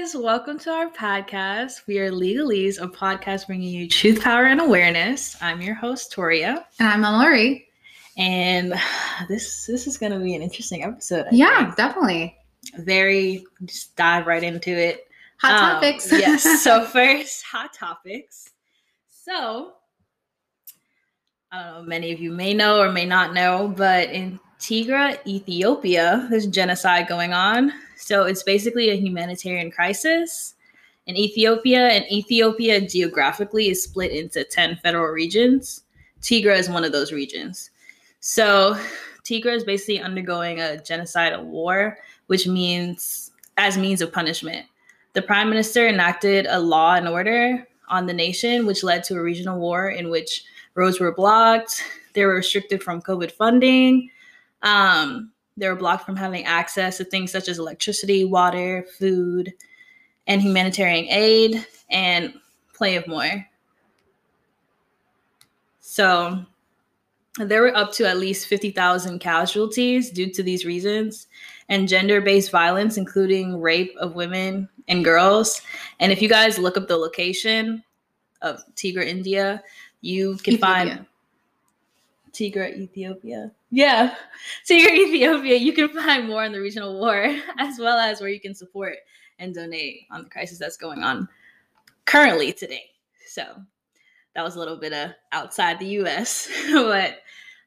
guys. Welcome to our podcast. We are Legalese, a podcast bringing you truth, power, and awareness. I'm your host, Toria. And I'm Mallory. And this this is going to be an interesting episode. I yeah, think. definitely. Very, just dive right into it. Hot Um, topics. yes. So, first, hot topics. So, I don't know, many of you may know or may not know, but in Tigray, Ethiopia, there's genocide going on. So, it's basically a humanitarian crisis in Ethiopia, and Ethiopia geographically is split into 10 federal regions. Tigray is one of those regions. So, Tigray is basically undergoing a genocidal war, which means as means of punishment. The prime minister enacted a law and order on the nation, which led to a regional war in which roads were blocked. They were restricted from COVID funding. Um, they were blocked from having access to things such as electricity, water, food, and humanitarian aid, and plenty of more. So there were up to at least 50,000 casualties due to these reasons and gender based violence, including rape of women and girls. And if you guys look up the location of Tigray, India, you can find Ethiopia. Tigray, Ethiopia. Yeah, Tigray, Ethiopia. You can find more on the regional war, as well as where you can support and donate on the crisis that's going on currently today. So that was a little bit of outside the US. but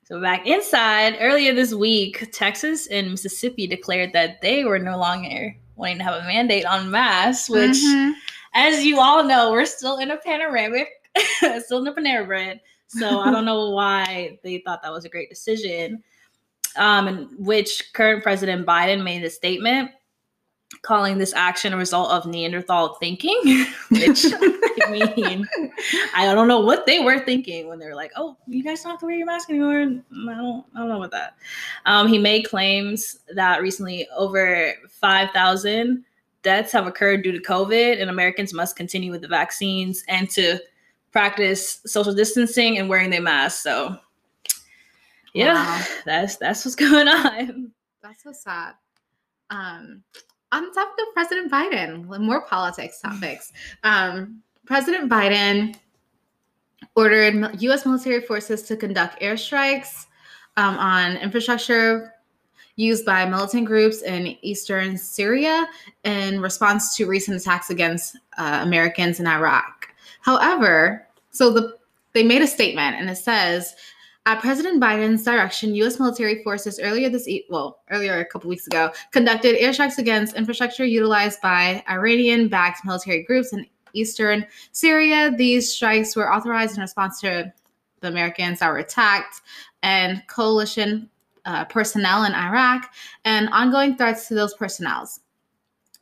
so back inside, earlier this week, Texas and Mississippi declared that they were no longer wanting to have a mandate on masks, which, Mhm. as you all know, we're still in a panoramic, still in a Panera bread. So I don't know why they thought that was a great decision. Um, which current President Biden made a statement calling this action a result of Neanderthal thinking, which I mean, I don't know what they were thinking when they were like, "Oh, you guys don't have to wear your mask anymore." I don't, I don't know about that. Um, he made claims that recently over five thousand deaths have occurred due to COVID, and Americans must continue with the vaccines and to practice social distancing and wearing their masks. So, yeah, Wow. that's that's what's going on. That's so sad. Um, on the topic of President Biden, more politics topics. Um, President Biden ordered U.S. military forces to conduct airstrikes um, on infrastructure used by militant groups in eastern Syria in response to recent attacks against uh, Americans in Iraq. However, so the they made a statement and it says at President Biden's direction, U.S. military forces earlier this e- well earlier a couple weeks ago conducted airstrikes against infrastructure utilized by Iranian-backed military groups in eastern Syria. These strikes were authorized in response to the Americans that were attacked and coalition uh, personnel in Iraq and ongoing threats to those personnels.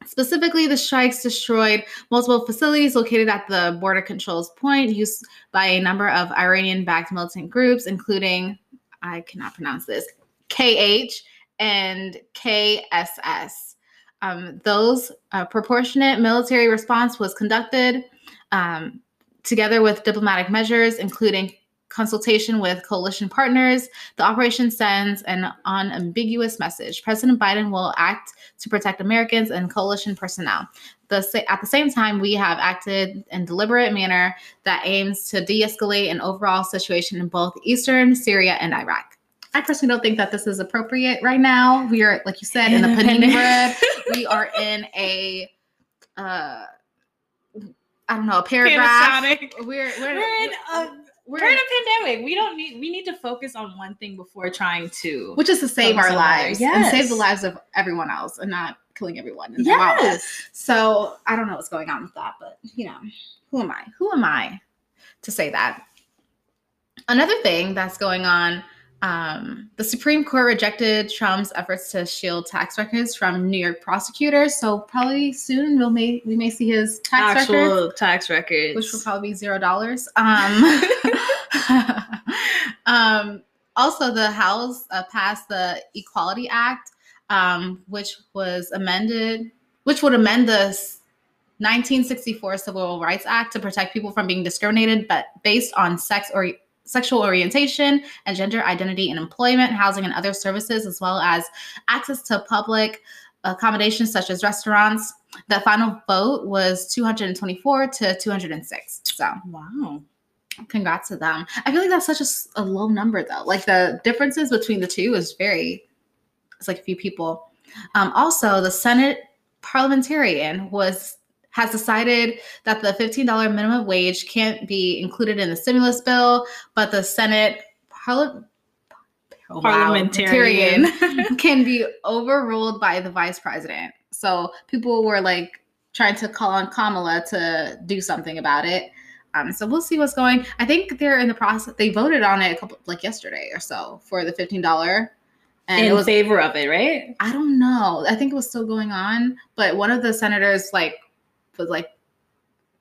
Specifically, the strikes destroyed multiple facilities located at the border controls point used by a number of Iranian backed militant groups, including, I cannot pronounce this, KH and KSS. Um, those uh, proportionate military response was conducted um, together with diplomatic measures, including consultation with coalition partners. The operation sends an unambiguous message. President Biden will act to protect Americans and coalition personnel. The, at the same time, we have acted in deliberate manner that aims to de-escalate an overall situation in both eastern Syria and Iraq. I personally don't think that this is appropriate right now. We are, like you said, in the panini bread. We are in a, uh, I don't know, a paragraph. Panasonic. We're we're, We're in a we're we're in a pandemic. We don't need we need to focus on one thing before trying to which is to save our lives and save the lives of everyone else and not killing everyone. in. Yes. So I don't know what's going on with that, but you know, who am I? Who am I to say that? Another thing that's going on, um, the Supreme Court rejected Trump's efforts to shield tax records from New York prosecutors. So probably soon we'll may we may see his tax Actual records, tax records. which will probably be zero dollars. Um, um, also, the House uh, passed the Equality Act, um, which was amended, which would amend the 1964 Civil Rights Act to protect people from being discriminated, but based on sex or sexual orientation and gender identity in employment, housing, and other services, as well as access to public accommodations such as restaurants. The final vote was 224 to 206. So Wow. congrats to them. I feel like that's such a low number though. Like the differences between the two is very, it's like a few people. Um, also, the Senate parliamentarian was has decided that the $15 minimum wage can't be included in the stimulus bill, but the Senate oh, wow, Parliamentarian. can be overruled by the vice president. So people were like trying to call on Kamala to do something about it. Um, so we'll see what's going. I think they're in the process. They voted on it a couple like yesterday or so for the fifteen dollar, in it was. favor of it, right? I don't know. I think it was still going on, but one of the senators like was like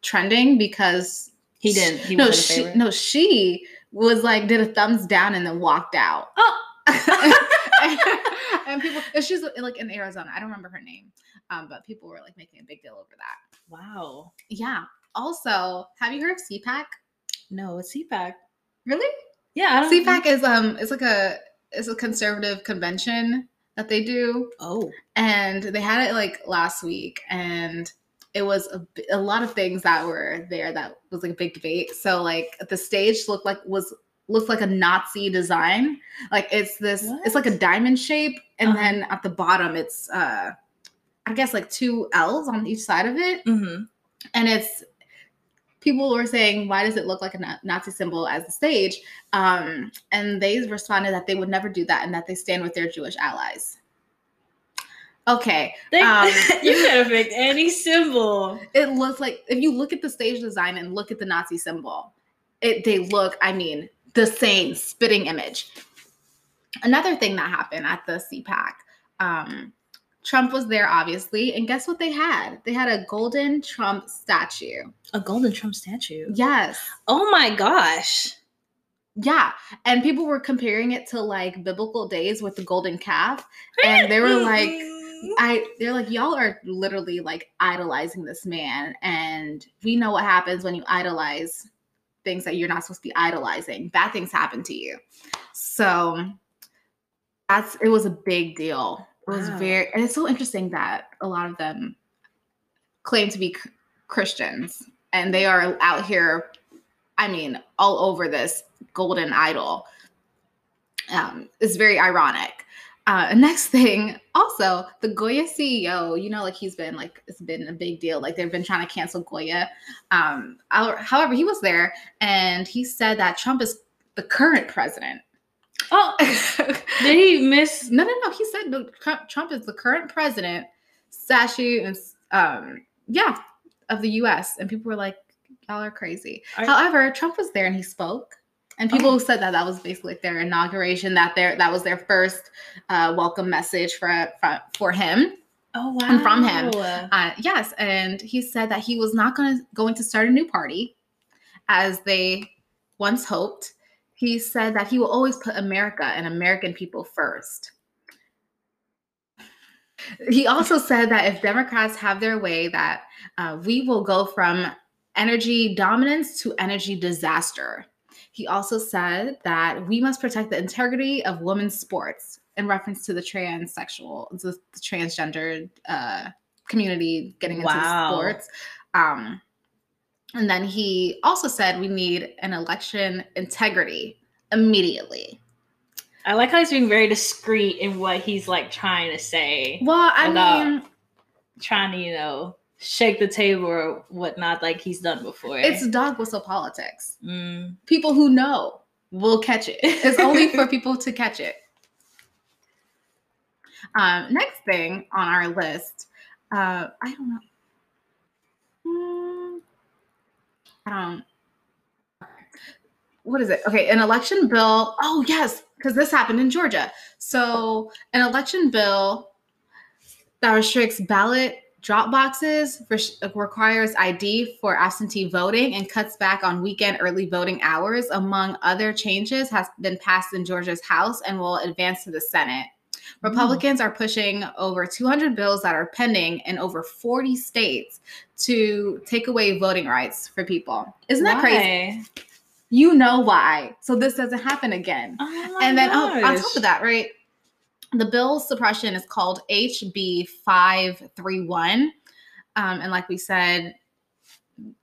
trending because He didn't. He no, was she no, she was like did a thumbs down and then walked out. Oh. and people, and she's like in Arizona. I don't remember her name, um, but people were like making a big deal over that. wow. Yeah. Also, have you heard of CPAC? No, it's CPAC. Really? Yeah, I don't. CPAC is um is like a is a conservative convention that they do, Oh, and they had it like last week, and it was a, a lot of things that were there that was like a big debate. So like the stage looked like was looked like a Nazi design. Like it's this it's like a diamond shape and Uh-huh. then at the bottom it's uh I guess like two L's on each side of it mm-hmm. and it's people were saying why does it look like a Nazi symbol as the stage? Um and they responded that they would never do that and that they stand with their Jewish allies. Okay, They, Um, you could have picked any symbol. it looks like if you look at the stage design and look at the Nazi symbol, it they look, I mean, the same spitting image. Another thing that happened at the CPAC, um, Trump was there obviously, and guess what they had? They had a golden Trump statue. A golden Trump statue. Yes. Oh my gosh. Yeah. And people were comparing it to like biblical days with the golden calf. And they were like, I they're like y'all are literally like idolizing this man and we know what happens when you idolize things that you're not supposed to be idolizing. Bad things happen to you. So that's it was a big deal. It was Wow. very and it's so interesting that a lot of them claim to be C- Christians and they are out here I mean all over this golden idol. Um it's very ironic. Uh, next thing, also the Goya CEO, you know, like he's been like it's been a big deal. Like they've been trying to cancel Goya. Um, however, he was there and he said that Trump is the current president. Oh, did he miss? no, no. No. He said Trump, is the current president, statue and um, yeah, of the U.S. And people were like, "Y'all are crazy." However, Trump was there and he spoke, and people said that that was basically like their inauguration. That their that was their first uh, welcome message for for, for him. Oh wow. And from him. Uh, yes, and he said that he was not going to going to start a new party, as they once hoped. He said that he will always put America and American people first. He also said that if Democrats have their way, that uh, we will go from energy dominance to energy disaster. He also said that we must protect the integrity of women's sports in reference to the transsexual, the, the transgender uh, community getting into Wow. sports. Um, and then he also said we need an election integrity immediately. I like how he's being very discreet in what he's like trying to say, Well, I mean, trying to you know shake the table or whatnot, like he's done before. it's dog whistle politics. Mm. People who know will catch it. It's only for people to catch it. Um, next thing on our list, uh, I don't know. Hmm, I don't. What is it? Okay, an election bill. Oh yes, because this happened in Georgia. So an election bill that restricts ballot drop boxes, res- requires ID for absentee voting, and cuts back on weekend early voting hours, among other changes, has been passed in Georgia's House and will advance to the Senate. Republicans are pushing over 200 bills that are pending in over 40 states to take away voting rights for people. Isn't that crazy? You know why. So this doesn't happen again. Oh and then oh, on top of that, right? The bill suppression is called HB 531. Um, and like we said,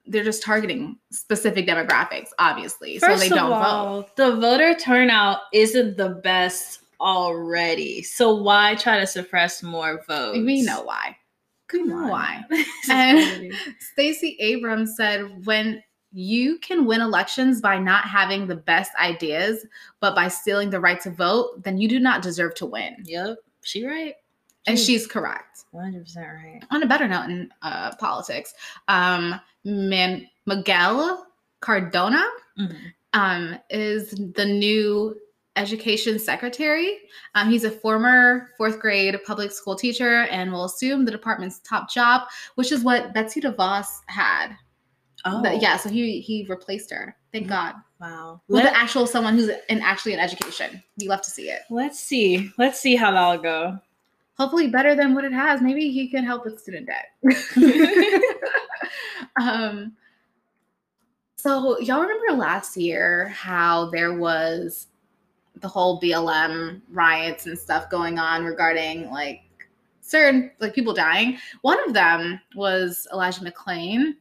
they're just targeting specific demographics, obviously. First so they don't all, vote. the voter turnout isn't the best already. So why try to suppress more votes? We know why. Come on. why. And- Stacey Abrams said when you can win elections by not having the best ideas, but by stealing the right to vote, then you do not deserve to win. yep, she right. And She's correct. 100% right. On a better note in uh, politics, um, Man- Miguel Cardona Mhm. um, is the new education secretary. Um, he's a former fourth grade public school teacher and will assume the department's top job, which is what Betsy DeVos had. Oh, But yeah, so he he replaced her. Thank Mhm. God. Wow. With Let, the actual someone who's in actually in education. You love to see it. let's see. Let's see how that'll go. Hopefully better than what it has. Maybe he can help with student debt. um so y'all remember last year how there was the whole BLM riots and stuff going on regarding like certain like people dying. One of them was Elijah McClain.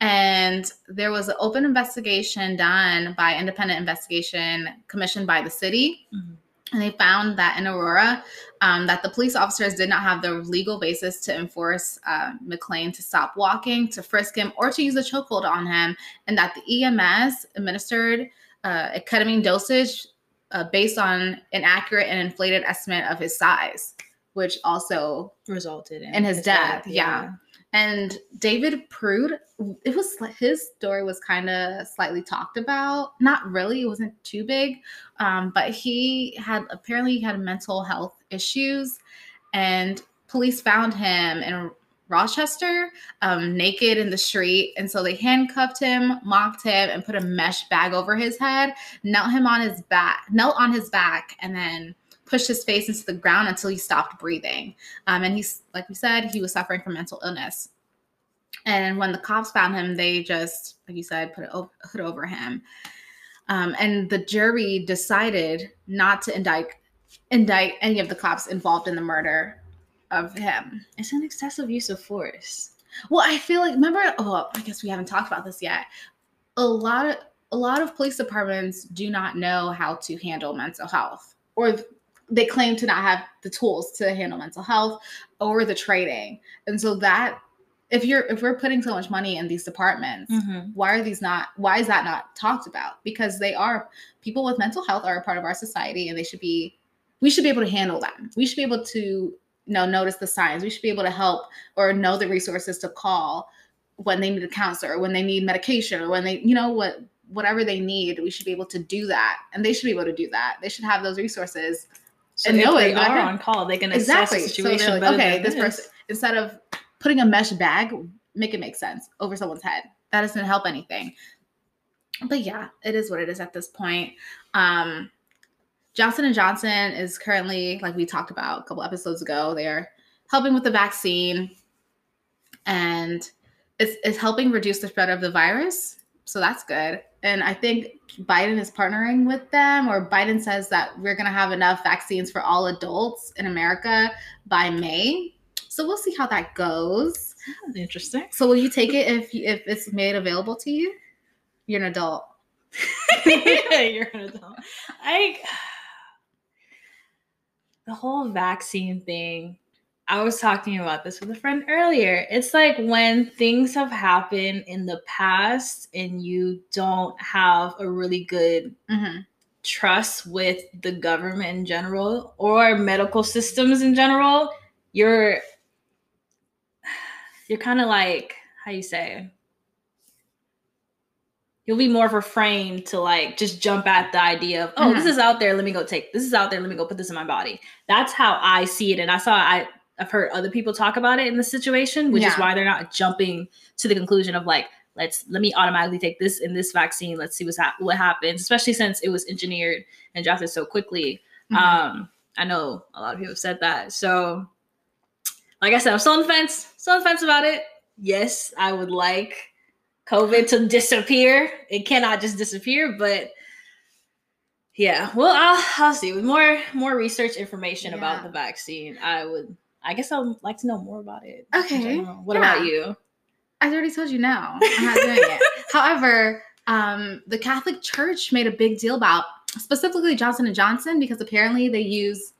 And there was an open investigation done by independent investigation commissioned by the city. Mhm. And they found that in Aurora, um, that the police officers did not have the legal basis to enforce uh, McClain to stop walking, to frisk him, or to use a chokehold on him, and that the EMS administered uh, a ketamine dosage uh, based on an accurate and inflated estimate of his size, which also Resulted in, In his death, yeah. And David Prude, it was his story was kind of slightly talked about. Not really, it wasn't too big, um, but he had apparently he had mental health issues, and police found him in Rochester, um, naked in the street, and so they handcuffed him, mocked him, and put a mesh bag over his head, knelt him on his back, knelt on his back, and then pushed his face into the ground until he stopped breathing. Um, and he's like we said, he was suffering from mental illness. And when the cops found him, they just, like you said, put a hood over him. Um, and the jury decided not to indict indict any of the cops involved in the murder of him. It's an excessive use of force. Well, I feel like remember. Oh, I guess we haven't talked about this yet. A lot of a lot of police departments do not know how to handle mental health, or they claim to not have the tools to handle mental health or the training. And so that if you're if we're putting so much money in these departments, Mm-hmm. why are these not why is that not talked about? Because they are people with mental health are a part of our society and they should be we should be able to handle them. We should be able to you know notice the signs. We should be able to help or know the resources to call when they need a counselor, or when they need medication, or when they, you know, what whatever they need, we should be able to do that. And they should be able to do that. They should have those resources. So And it, they are on call, they can Exactly. assess the So situation like, better okay, this person instead of putting a mesh bag, make it make sense over someone's head. That doesn't help anything. But yeah, it is what it is at this point. Um Johnson and Johnson is currently, like we talked about a couple episodes ago, they're helping with the vaccine and it's, it's helping reduce the spread of the virus. So that's good. And I think Biden is partnering with them, or Biden says that we're going to have enough vaccines for all adults in America by May. So we'll see how that goes. That's interesting. So will you take it if if it's made available to you? You're an adult. You're an adult. I the whole vaccine thing. I was talking about this with a friend earlier. It's like when things have happened in the past and you don't have a really good Mhm. trust with the government in general or medical systems in general, you're you're kind of like how you say you'll be more refrained to like just jump at the idea of oh this Mhm. is out there let me go take this is out there let me go put this in my body that's how i see it and i saw i i've heard other people talk about it in the situation which is why they're not jumping to the conclusion of like let's let me automatically take this in this vaccine let's see what's hap- what happens especially since it was engineered and drafted so quickly Mhm. um i know a lot of people have said that so like i said i'm still on the fence still on the fence about it yes i would like covid to disappear it cannot just disappear but Yeah. Well, I'll, I'll see. With more more research information Yeah. about the vaccine, I would. I guess I would like to know more about it. Okay. What Yeah. about you? I already told you no. I'm not doing it. However, um, the Catholic Church made a big deal about specifically Johnson and Johnson because apparently they use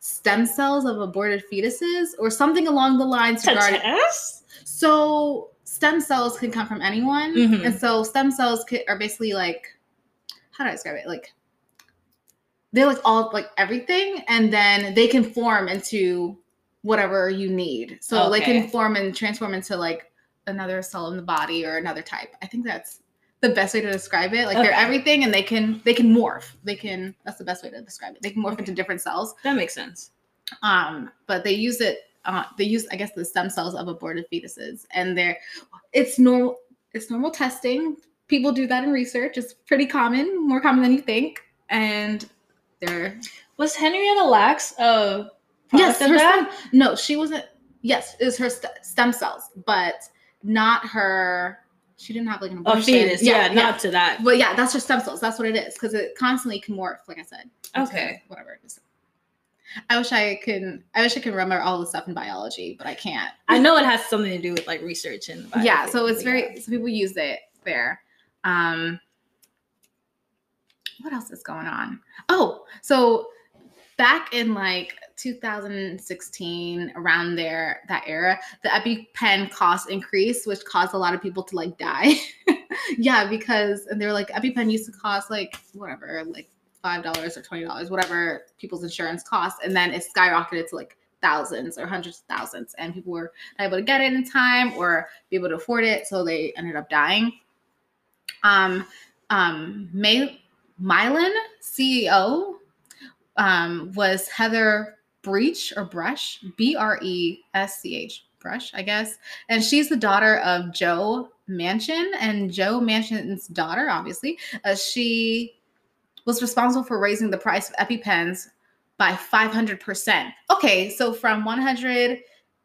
stem cells of aborted fetuses or something along the lines regarding. test? So stem cells can come from anyone, Mhm. and so stem cells are basically like how do I describe it? Like they're like all like everything, and then they can form into whatever you need. So they Okay. can form and transform into like another cell in the body or another type. I think that's the best way to describe it. Like they're everything, and they can they can morph. They can. That's the best way to describe it. They can morph Okay. into different cells. That makes sense. Um, but they use it. Uh, they use, I guess, the stem cells of aborted fetuses, and they're it's normal. It's normal testing. People do that in research. It's pretty common, more common than you think. And they're Was Henrietta Lacks a yes, her stem. No, she wasn't. Yes, it was her st- stem cells, but not her. She didn't have like an abortion. fetus? Yeah, not to that. But yeah, that's her stem cells. That's what it is because it constantly can morph. Like I said. Okay. Whatever it is. I wish I can. I wish I could remember all the stuff in biology, but I can't. I know it has something to do with like research and yeah, so it's very. yeah. So people use it there. Um. What else is going on? Oh, so back in like 2016 around there that era the epipen cost increased which caused a lot of people to like die. Yeah because and they were like epipen used to cost like whatever like five dollars or twenty dollars whatever people's insurance cost and then it skyrocketed to like thousands or hundreds of thousands and people were not able to get it in time or be able to afford it so they ended up dying. Um um May Mylan ceo um, was Heather Breach or Brush, B R E S C H, Brush, I guess. And she's the daughter of Joe Manchin. And Joe Manchin's daughter, obviously, uh, she was responsible for raising the price of EpiPens by 500%. Okay, so from 100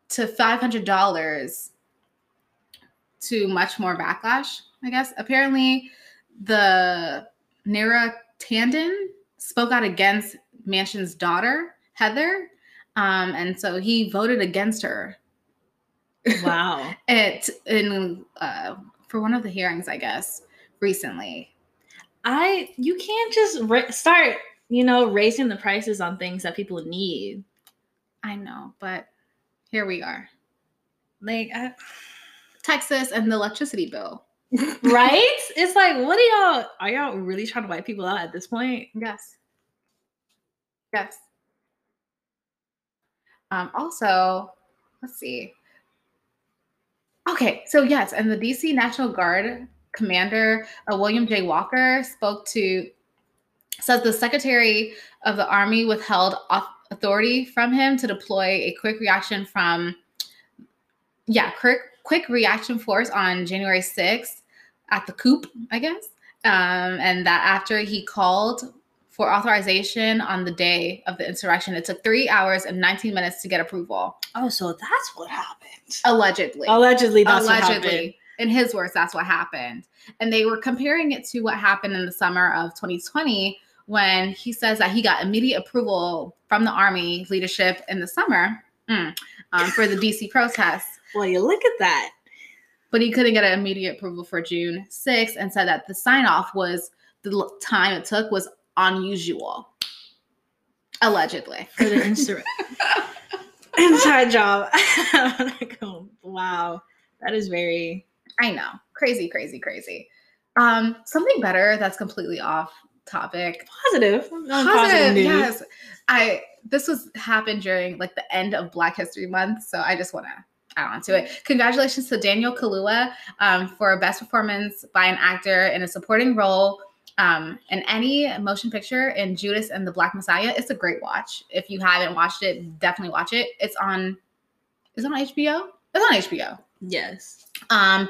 to $500 to much more backlash, I guess. Apparently, the Neera Tanden spoke out against Manchin's daughter, Heather. Um, and so he voted against her wow. it in uh, for one of the hearings, I guess, recently. I you can't just ra- start, you know, raising the prices on things that people need. I know, but here we are. Like, I, Texas and the electricity bill. right? It's like, what are y'all? Are y'all really trying to wipe people out at this point? Yes. Yes. Um, also, let's see. Okay, so yes, and the DC National Guard commander, uh, William J. Walker, spoke to, says the Secretary of the Army withheld authority from him to deploy a quick reaction from, yeah, quick, quick reaction force on January 6th at the coop, I guess. Um, and that after he called for authorization on the day of the insurrection. It took three hours and 19 minutes to get approval, Oh, so that's what happened. allegedly. Allegedly, that's what happened. allegedly. In his words, that's what happened. And they were comparing it to what happened in the summer of 2020 when he says that he got immediate approval from the Army leadership in the summer mm, um, for the DC protests. Well, you look at that. but he couldn't get an immediate approval for June 6th and said that the sign off was the time it took was unusual. Allegedly. For the insur- inside job. wow. That is very I know. Crazy, crazy, crazy. Um, something better that's completely off topic. positive. Positive, yes. I this was happened during like the end of Black History Month, so I just want to add on to it. Congratulations to Daniel Kaluuya um, for a best performance by an actor in a supporting role um, in any motion picture in Judas and the Black Messiah. It's a great watch. If you haven't watched it, definitely watch it. It's on. Is it on HBO? It's on HBO. Yes. Um,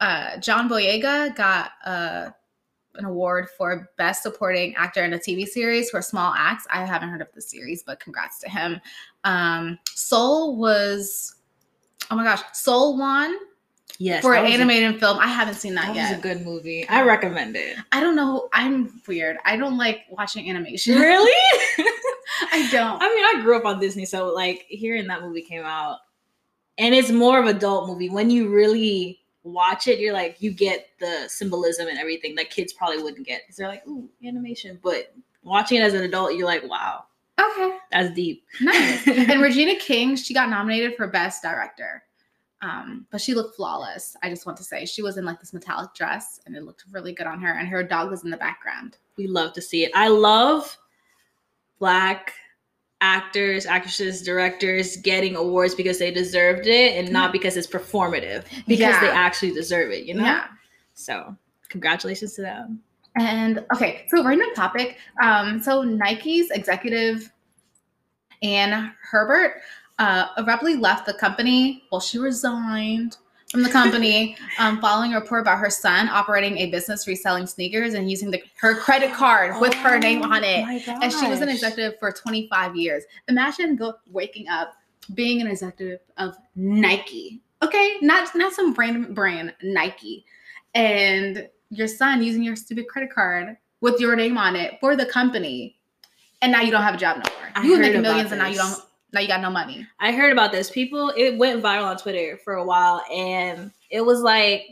uh, John Boyega got uh, an award for Best Supporting Actor in a TV Series for Small Acts. I haven't heard of the series, but congrats to him. Um, Soul was, oh my gosh, Soul won Yes, for an was a- animated film. I haven't seen that, That yet. was a good movie. I recommend it. I don't know. I'm weird. I don't like watching animation. Really? I don't. I mean, I grew up on Disney, so like hearing that movie came out, and it's more of an adult movie. When you really watch it, you're like, you get the symbolism and everything that kids probably wouldn't get because they're like, ooh, animation. But watching it as an adult, you're like, wow, Okay. that's deep. Nice. and Regina King, she got nominated for Best Director. Um, but she looked flawless. I just want to say she was in like this metallic dress and it looked really good on her, and her dog was in the background. we love to see it. I love black actors, actresses, directors getting awards because they deserved it and not because it's performative, because they actually deserve it, you know? Yeah. So, congratulations to them. And okay, so random topic. Um, so Nike's executive Anne Herbert uh, abruptly left the company. Well, she resigned from the company um, following a report about her son operating a business reselling sneakers and using the, her credit card with her name on it. And she was an executive for 25 years. Imagine go waking up being an executive of Nike. Okay, not not some random brand, Nike. And your son using your stupid credit card with your name on it for the company. And now you don't have a job no more. I you were making about millions and now you don't now you got no money. I heard about this. People, it went viral on Twitter for a while, and it was like,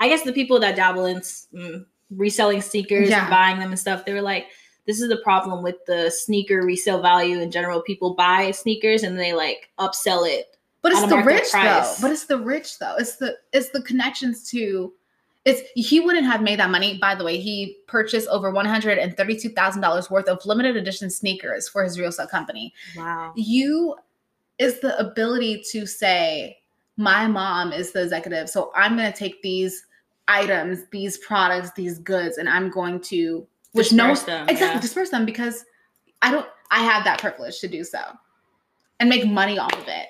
I guess the people that dabble in mm, reselling sneakers Yeah. and buying them and stuff, they were like, this is the problem with the sneaker resale value in general. People buy sneakers and they like upsell it. But it's the rich price. though. But it's the rich though. It's the it's the connections to it's he wouldn't have made that money. By the way, he purchased over one hundred and thirty-two thousand dollars worth of limited edition sneakers for his real estate company. Wow. You is the ability to say, My mom is the executive, so I'm gonna take these items, these products, these goods, and I'm going to which no Disperse them, exactly yeah. disperse them because I don't I have that privilege to do so and make money off of it.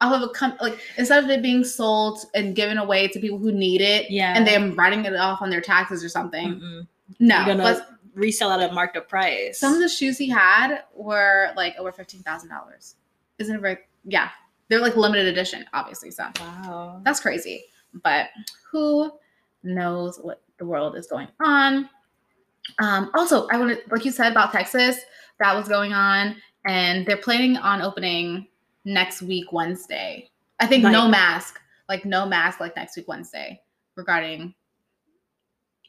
I'll have a com- like instead of it being sold and given away to people who need it, Yeah. and them writing it off on their taxes or something. Mm-mm. No, You're gonna but resell at a marked up price. some of the shoes he had were like over fifteen thousand dollars. Isn't it very? Yeah, they're like limited edition, obviously. So wow. that's crazy. But who knows what the world is going on? Um, also, I want to, like you said about Texas, that was going on, and they're planning on opening next week, Wednesday. I think no mask, like no mask, like next week, Wednesday, regarding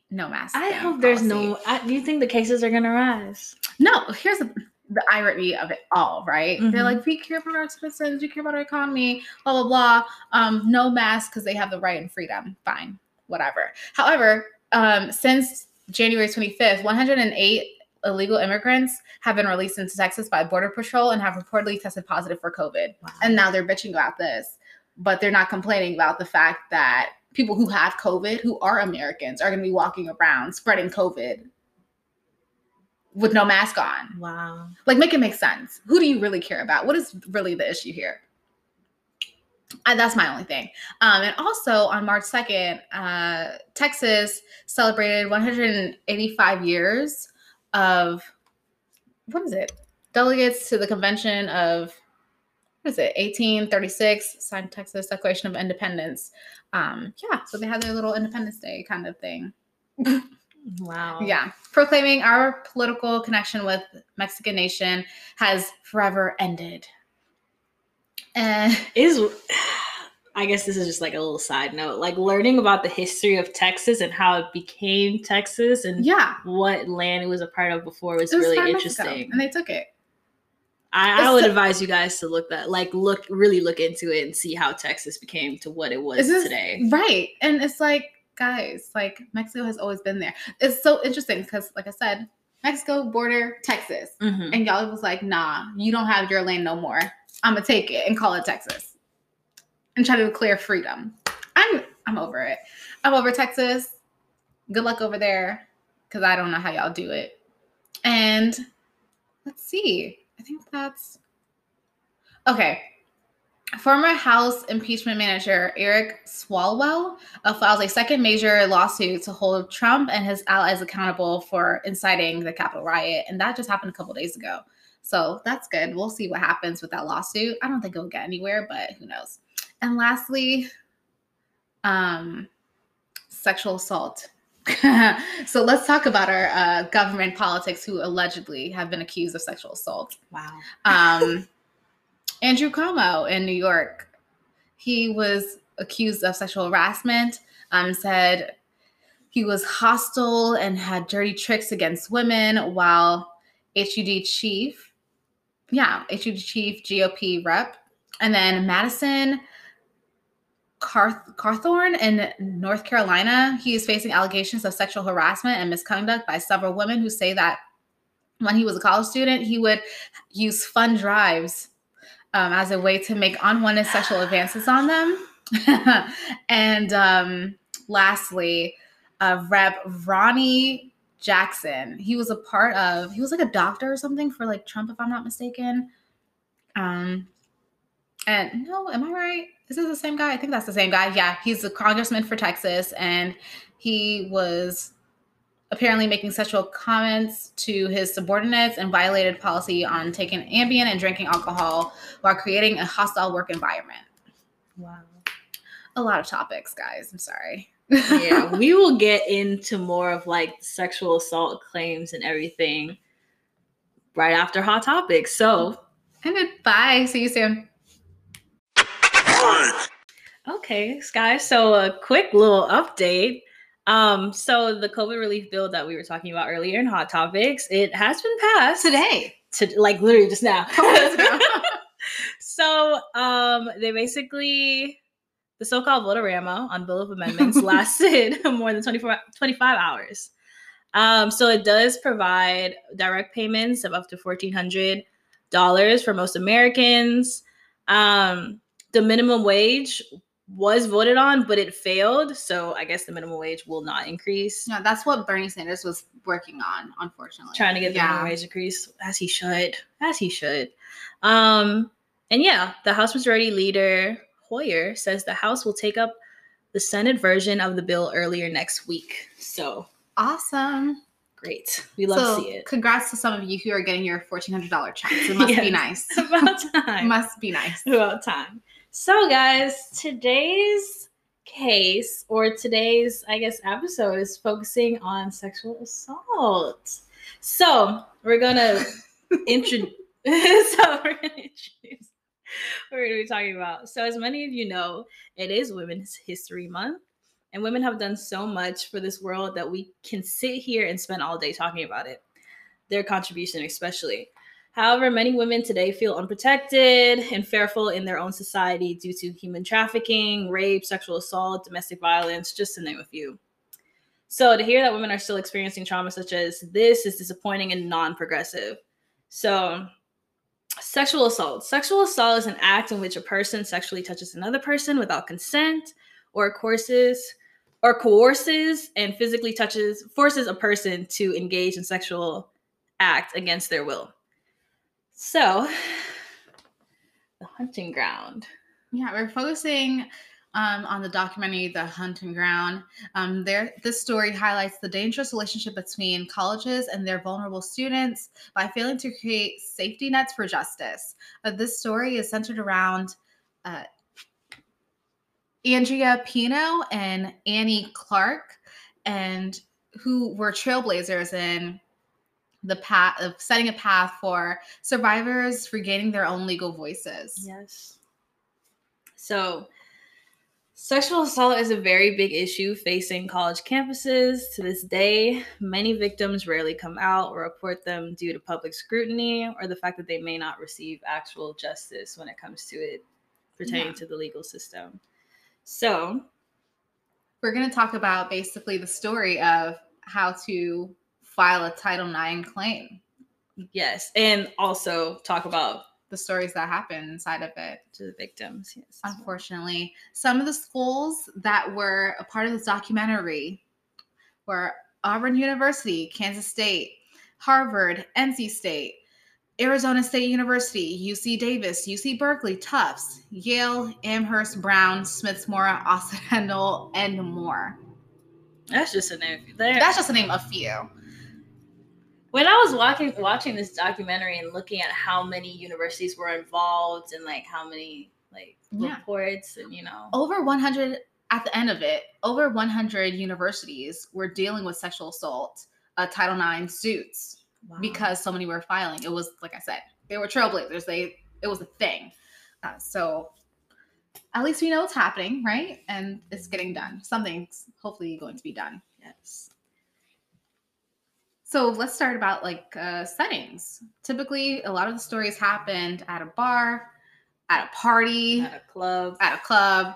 no mask. I hope there's no. I, do you think the cases are gonna rise? No, here's the, the irony of it all, right? They're Mhm. like, we care about our citizens, we care about our economy, blah blah blah. Um, no mask because they have the right and freedom. Fine, whatever. However, um, since January 25th, 108 illegal immigrants have been released into Texas by Border Patrol and have reportedly tested positive for COVID. Wow. And now they're bitching about this, but they're not complaining about the fact that people who have COVID, who are Americans, are going to be walking around spreading COVID with no mask on. wow. Like, make it make sense. Who do you really care about? What is really the issue here? And that's my only thing. Um, and also on March 2nd, uh, Texas celebrated 185 years of what is it? Delegates to the convention of what is it? 1836 signed Texas Declaration of Independence. Um, yeah, so they had their little Independence Day kind of thing. Wow. Yeah, proclaiming our political connection with Mexican nation has forever ended. And is I guess this is just like a little side note, like learning about the history of Texas and how it became Texas and yeah, what land it was a part of before was, was really interesting. and they took it. I, I would so- advise you guys to look that, like, look really look into it and see how Texas became to what it was this- today. Right. And it's like, guys, like Mexico has always been there. It's so interesting because, like I said, Mexico border, Texas. Mhm. And y'all was like, nah, you don't have your land no more. I'm gonna take it and call it Texas. And try to declare freedom. I'm I'm over it. I'm over Texas. Good luck over there. Cause I don't know how y'all do it. And let's see. I think that's okay. Former House impeachment manager Eric Swalwell uh, files a second major lawsuit to hold Trump and his allies accountable for inciting the Capitol riot, and that just happened a couple days ago. So that's good. We'll see what happens with that lawsuit. I don't think it'll get anywhere, but who knows? And lastly, um, sexual assault. so let's talk about our uh, government politics who allegedly have been accused of sexual assault. Wow. Um, Andrew Cuomo in New York, he was accused of sexual harassment. Um, said he was hostile and had dirty tricks against women, while HUD chief, yeah, HUD chief GOP rep, and then Madison Carth- Cawthorn in North Carolina. He is facing allegations of sexual harassment and misconduct by several women who say that when he was a college student, he would use fun drives um, as a way to make unwanted sexual advances on them. and um, lastly, uh, Rep. Ronny Jackson. He was a part of. He was like a doctor or something for like Trump, if I'm not mistaken. Um, and no, am I right? Is this the same guy? I think that's the same guy. Yeah, he's a congressman for Texas, and he was apparently making sexual comments to his subordinates and violated policy on taking Ambien and drinking alcohol while creating a hostile work environment. Wow. A lot of topics, guys. I'm sorry. yeah, we will get into more of like sexual assault claims and everything right after Hot Topics. So, and bye. See you soon. Okay, guys. So a quick little update. Um, so the COVID relief bill that we were talking about earlier in Hot Topics, it has been passed today. To like literally just now. so um they basically the so-called vote-a-rama on bill of amendments lasted more than 24 25 hours. Um, so it does provide direct payments of up to $1,400 for most Americans. Um, the minimum wage was voted on, but it failed. So I guess the minimum wage will not increase. Yeah, that's what Bernie Sanders was working on, unfortunately. Trying to get the yeah. minimum wage increase, as he should, as he should. Um, and yeah, the House Majority Leader Hoyer says the House will take up the Senate version of the bill earlier next week. So awesome. Great. We love so, to see it. Congrats to some of you who are getting your $1,400 checks. It must yes, be nice. About time. must be nice. About time. So, guys, today's case or today's, I guess, episode is focusing on sexual assault. So, we're gonna introduce. so, we're gonna introduce. We're gonna be talking about. So, as many of you know, it is Women's History Month, and women have done so much for this world that we can sit here and spend all day talking about it. Their contribution, especially. However, many women today feel unprotected and fearful in their own society due to human trafficking, rape, sexual assault, domestic violence, just to name a few. So, to hear that women are still experiencing trauma such as this is disappointing and non progressive. So, sexual assault. Sexual assault is an act in which a person sexually touches another person without consent or courses or coerces and physically touches forces a person to engage in sexual act against their will. So, the hunting ground. Yeah, we're focusing um, on the documentary The Hunting Ground. Um, there, this story highlights the dangerous relationship between colleges and their vulnerable students by failing to create safety nets for justice. Uh, this story is centered around uh, Andrea Pino and Annie Clark, and who were trailblazers in the path of setting a path for survivors regaining their own legal voices. Yes. So, sexual assault is a very big issue facing college campuses to this day. Many victims rarely come out or report them due to public scrutiny or the fact that they may not receive actual justice when it comes to it pertaining yeah. to the legal system. So, we're going to talk about basically the story of how to file a Title IX claim. Yes, and also talk about the stories that happen inside of it to the victims. Yes, unfortunately, some of the schools that were a part of this documentary were Auburn University, Kansas State, Harvard, NC State, Arizona State University, UC Davis, UC Berkeley, Tufts, Yale, Amherst, Brown, Smithsmore, Occidental, and more. That's just a name. There. That's just a name of few when I was watching watching this documentary and looking at how many universities were involved and like how many like yeah. reports and you know over 100 at the end of it, over 100 universities were dealing with sexual assault, uh, Title IX suits Wow. because so many were filing. It was like I said, they were trailblazers. They it was a thing. Uh, so at least we know it's happening, right? And it's getting done. Something's hopefully going to be done. yes. So let's start about like uh, settings. Typically, a lot of the stories happened at a bar, at a party, At a club, at a club,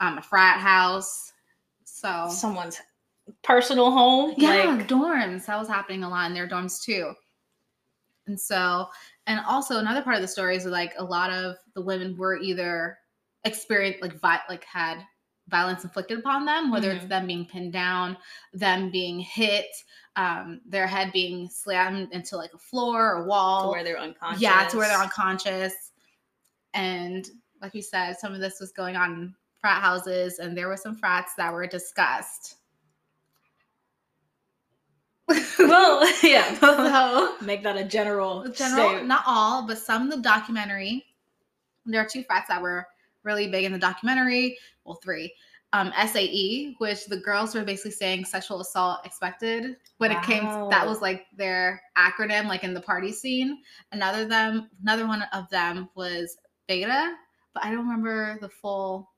um, a frat house. So someone's personal home. yeah, Like, dorms. That was happening a lot in their dorms too. And so, and also another part of the story is like a lot of the women were either experienced like vi- like had violence inflicted upon them, whether it's Mhm. them being pinned down, them being hit, um, their head being slammed into like a floor or wall. to where they're unconscious. Yeah, to where they're unconscious. And like you said, some of this was going on in frat houses, and there were some frats that were discussed. Well, yeah. so Make that a general. general, statement. not all, but some the documentary. There are two frats that were really big in the documentary. Well, three. Um, SAE, which the girls were basically saying sexual assault expected when it came. To, that was like their acronym, like in the party scene. Another them, another one of them was Beta, but I don't remember the full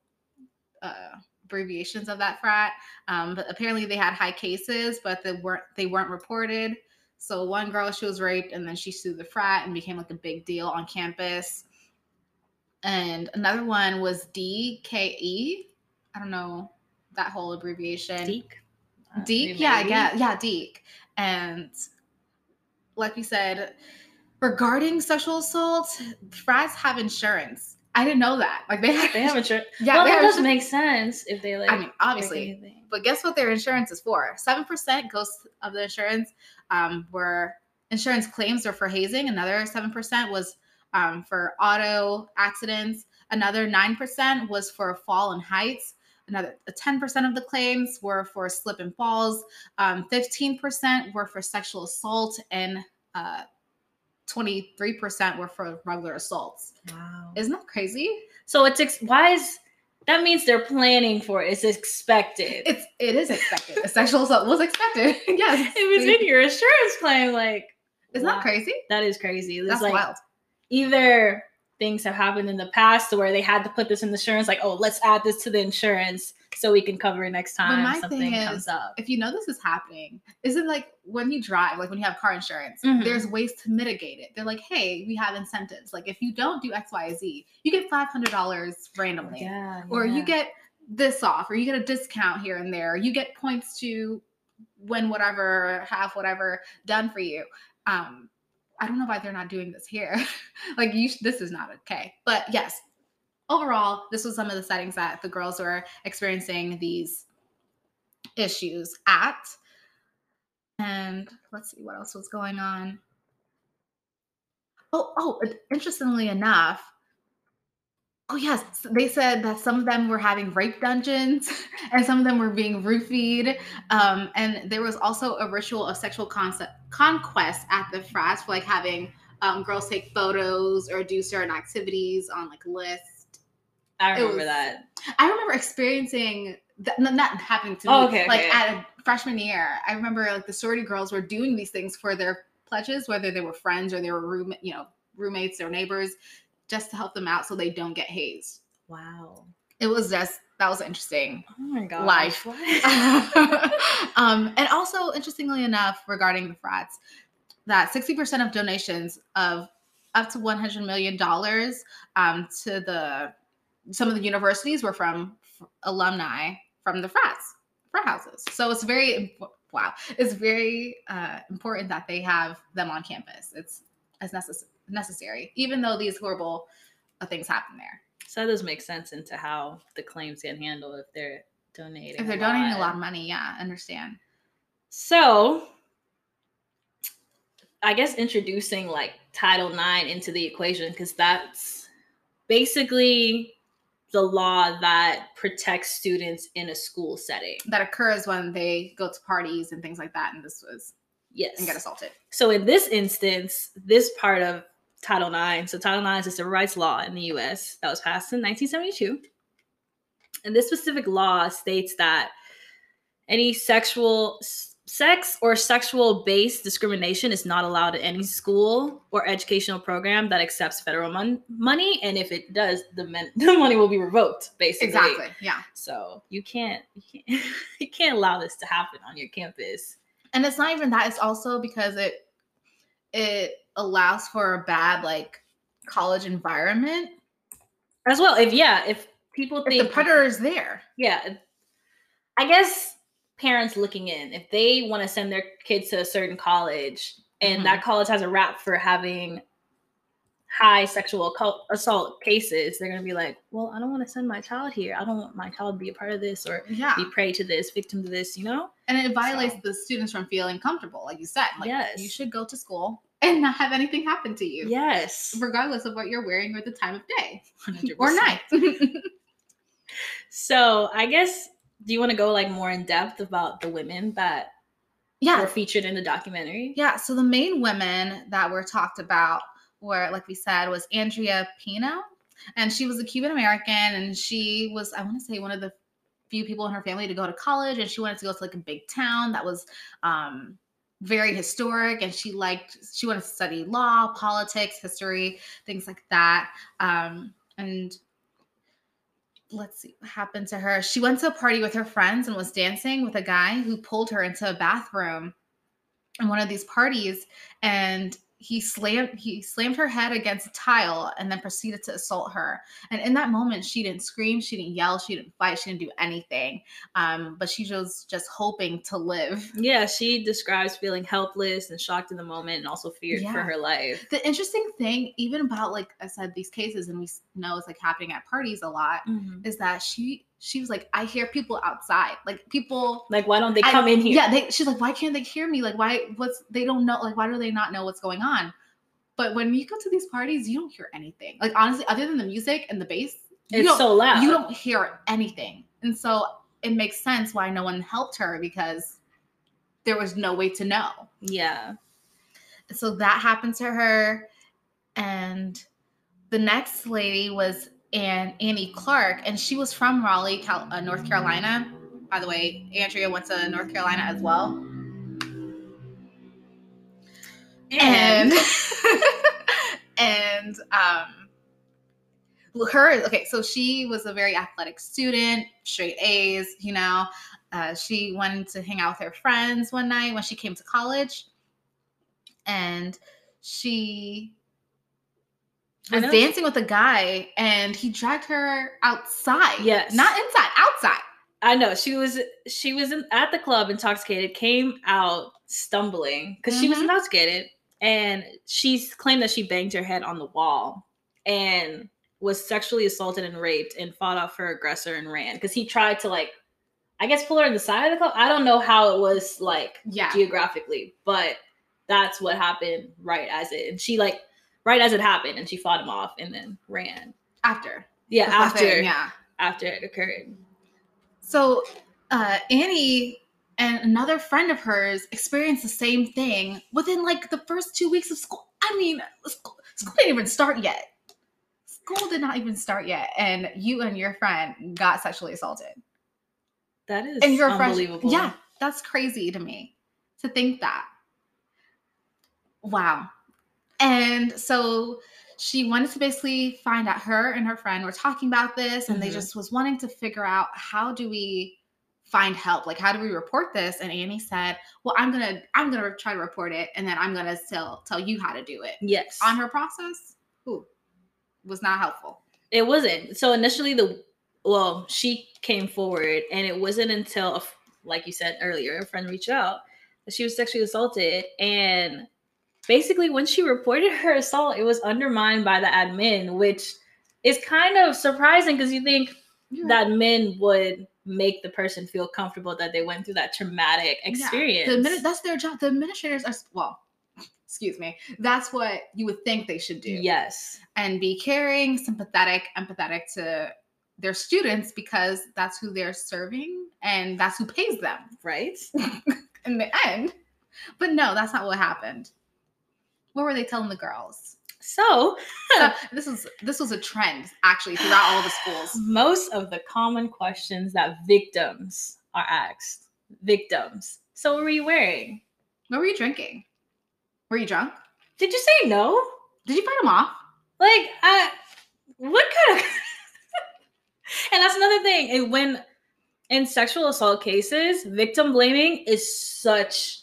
uh, abbreviations of that frat. Um, but apparently they had high cases, but they weren't they weren't reported. So one girl she was raped and then she sued the frat and became like a big deal on campus. And another one was DKE. I don't know that whole abbreviation. Deke. Uh, Deke, yeah, yeah, yeah, Deke. And like we said, regarding sexual assault, frats have insurance. I didn't know that. Like they have, They have insurance. yeah, well, that doesn't make sense if they like. I mean, obviously, but guess what their insurance is for? Seven percent goes of the insurance um, were insurance claims are for hazing. Another seven percent was um, for auto accidents. Another nine percent was for a fall and heights. Another ten percent of the claims were for slip and falls. Um, Fifteen percent were for sexual assault, and uh, twenty-three percent were for regular assaults. Wow. Isn't that crazy? So it's ex- why is that means they're planning for it. It's expected. It's it is expected. A sexual assault was expected. yes, It was in your insurance claim, like Isn't wow. that crazy? That is crazy. It's That's like wild. Either things have happened in the past where they had to put this in the insurance, like, oh, let's add this to the insurance so we can cover it next time my something thing comes is, up. If you know this is happening, isn't like when you drive, like when you have car insurance, Mhm. there's ways to mitigate it. They're like, hey, we have incentives. Like if you don't do X, Y, Z, you get five hundred dollars randomly, Yeah, or you get this off, or you get a discount here and there. You get points to win whatever, have whatever done for you. Um, I don't know why they're not doing this here. like you, this is not okay. But yes, overall, this was some of the settings that the girls were experiencing these issues at. And let's see what else was going on. Oh, oh, interestingly enough, oh yes, they said that some of them were having rape dungeons and some of them were being roofied. Um, and there was also a ritual of sexual concept conquest at the frats for like having um, girls take photos or do certain activities on like list. I remember was- that. I remember experiencing that not happening to me. Oh, okay, like okay. at a freshman year, I remember like the sorority girls were doing these things for their pledges, whether they were friends or they were room, you know, roommates or neighbors, just to help them out so they don't get hazed. Wow. It was just that was interesting. Oh my god. Life. um, and also, interestingly enough, regarding the frats, that 60% of donations of up to $100 million um, to the some of the universities were from f- alumni from the frats, frat houses. So it's very, wow, it's very uh, important that they have them on campus. It's as necess- necessary, even though these horrible uh, things happen there. so that does make sense into how the claims get handled if they're donating. If they're donating a lot of money, yeah, understand. So, I guess introducing like Title IX into the equation because that's basically the law that protects students in a school setting. that occurs when they go to parties and things like that and this was Yes. and get assaulted So in this instance, this part of Title IX, so Title IX is a civil rights law in the U.S. that was passed in 1972, and this specific law states that any sexual sex or sexual based discrimination is not allowed at any school or educational program that accepts federal mon- money and if it does the, men- the money will be revoked basically Exactly. Yeah. so you can't you can't you can't allow this to happen on your campus And it's not even that, it's also because it it allows for a bad like college environment as well if yeah if people if think the predator is there. yeah i guess parents looking in if they want to send their kids to a certain college and Mhm. that college has a rap for having high sexual assault cases they're going to be like well i don't want to send my child here i don't want my child to be a part of this or Yeah. be prey to this victim to this you know And it violates So- the students from feeling comfortable, like you said. Like Yes. you should go to school and not have anything happen to you. yes Regardless of what you're wearing or the time of day 100%. or night. so i guess do you want to go like more in depth about the women that yeah. were featured in the documentary Yeah. So the main women that were talked about were, like we said, was Andrea Pino. And she was a Cuban American and she was, I want to say, one of the few people in her family to go to college. And she wanted to go to like a big town that was um very historic and she liked she wanted to study law politics history things like that. Um and let's see what happened to her. She went to a party with her friends and was dancing with a guy who pulled her into a bathroom in one of these parties and he slammed he slammed her head against a tile and then proceeded to assault her. And in that moment she didn't scream she didn't yell she didn't fight she didn't do anything. Um, but she was just hoping to live. Yeah, she describes feeling helpless and shocked in the moment and also feared for her life. the interesting thing even about like i said these cases and we know it's like happening at parties a lot is that she she was like i hear people outside like people Like, why don't they I- come in here? Yeah, they, she's like, why can't they hear me? Like, why? What's they don't know? Like, why do they not know what's going on? But when you go to these parties, you don't hear anything. Like, honestly, other than the music and the bass, it's so loud. you don't hear anything. And so it makes sense why no one helped her because there was no way to know. Yeah. So that happened to her, and the next lady was Ann Annie Clark, and she was from Raleigh, Cal- uh, North Carolina. By the way, Andrea went to North Carolina as well. and and um her okay so she was a very athletic student straight a's you know uh, she wanted to hang out with her friends one night when she came to college and she was dancing with a guy and he dragged her outside Yes. not inside outside I know she was she was in, at the club intoxicated, came out stumbling because she was Mhm. intoxicated, and she claimed that she banged her head on the wall and was sexually assaulted and raped and fought off her aggressor and ran because he tried to like, I guess pull her in the side of the club. I don't know how it was like yeah geographically, but that's what happened right as it and she like right as it happened and she fought him off and then ran. after Yeah, after thing, yeah after it occurred. So uh, Annie and another friend of hers experienced the same thing within like the first two weeks of school. I mean, school, school didn't even start yet. School did not even start yet, and you and your friend got sexually assaulted. That is And fresh- unbelievable. Yeah, that's crazy to me to think that. Wow. And so she wanted to basically find out her and her friend were talking about this and they Mhm. just was wanting to figure out how do we find help like how do we report this and annie said well i'm gonna i'm gonna try to report it and then i'm gonna tell tell you how to do it Yes. on her process who was not helpful It wasn't. So initially, the well, she came forward, and it wasn't until, like you said earlier, a friend reached out that she was sexually assaulted, and basically, when she reported her assault, it was undermined by the admin, which is kind of surprising because you think that men would make the person feel comfortable that they went through that traumatic Yeah. experience. The admini- that's their job. The administrators are well, excuse me. That's what you would think they should do. yes. And be caring, sympathetic, empathetic to their students because that's who they're serving and that's who pays them Right. in the end. But no, that's not what happened. What were they telling the girls? So, So this was this was a trend actually throughout all the schools. most of the common questions that victims are asked. Victims. So, what were you wearing? What were you drinking? Were you drunk? Did you say no? Did you fight him off? Like, I, what kind of. and that's another thing. And when in sexual assault cases, victim blaming is such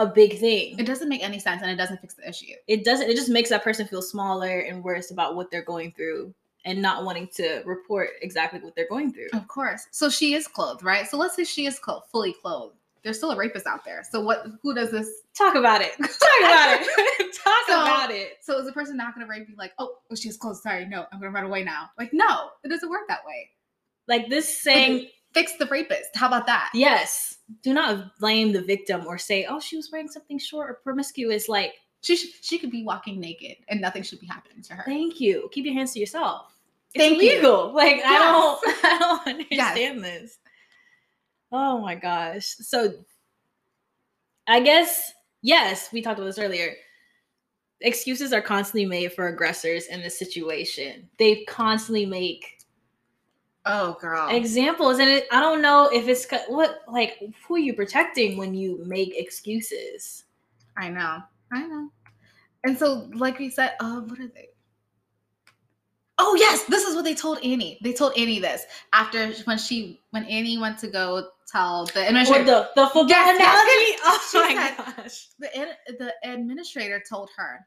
a big thing. It doesn't make any sense and it doesn't fix the issue. it doesn't it just makes that person feel smaller and worse about what they're going through and not wanting to report exactly what they're going through Of course. So she is clothed, right? So let's say she is clothed, fully clothed. There's still a rapist out there. So what who does this? talk about it talk about it talk So- about it So is the person not gonna rape you like, oh, oh she's clothed, sorry, no, I'm gonna run away now. Like, no, it doesn't work that way. like this saying Fix the rapist. How about that? yes do not blame the victim or say oh she was wearing something short or promiscuous like She sh- she could be walking naked and nothing should be happening to her. thank you keep your hands to yourself it's Thank you. illegal like i don't i don't Yes. understand this oh my gosh so i guess yes we talked about this earlier excuses are constantly made for aggressors in this situation they constantly make Oh girl. examples and it, i don't know if it's what like who are you protecting when you make excuses I know. I know. And so, like we said, uh, what are they? Oh yes, this is what they told Annie. They told Annie this after when she when Annie went to go tell the or administrator. the, the football Yes, analogy yes, oh my gosh the the administrator told her,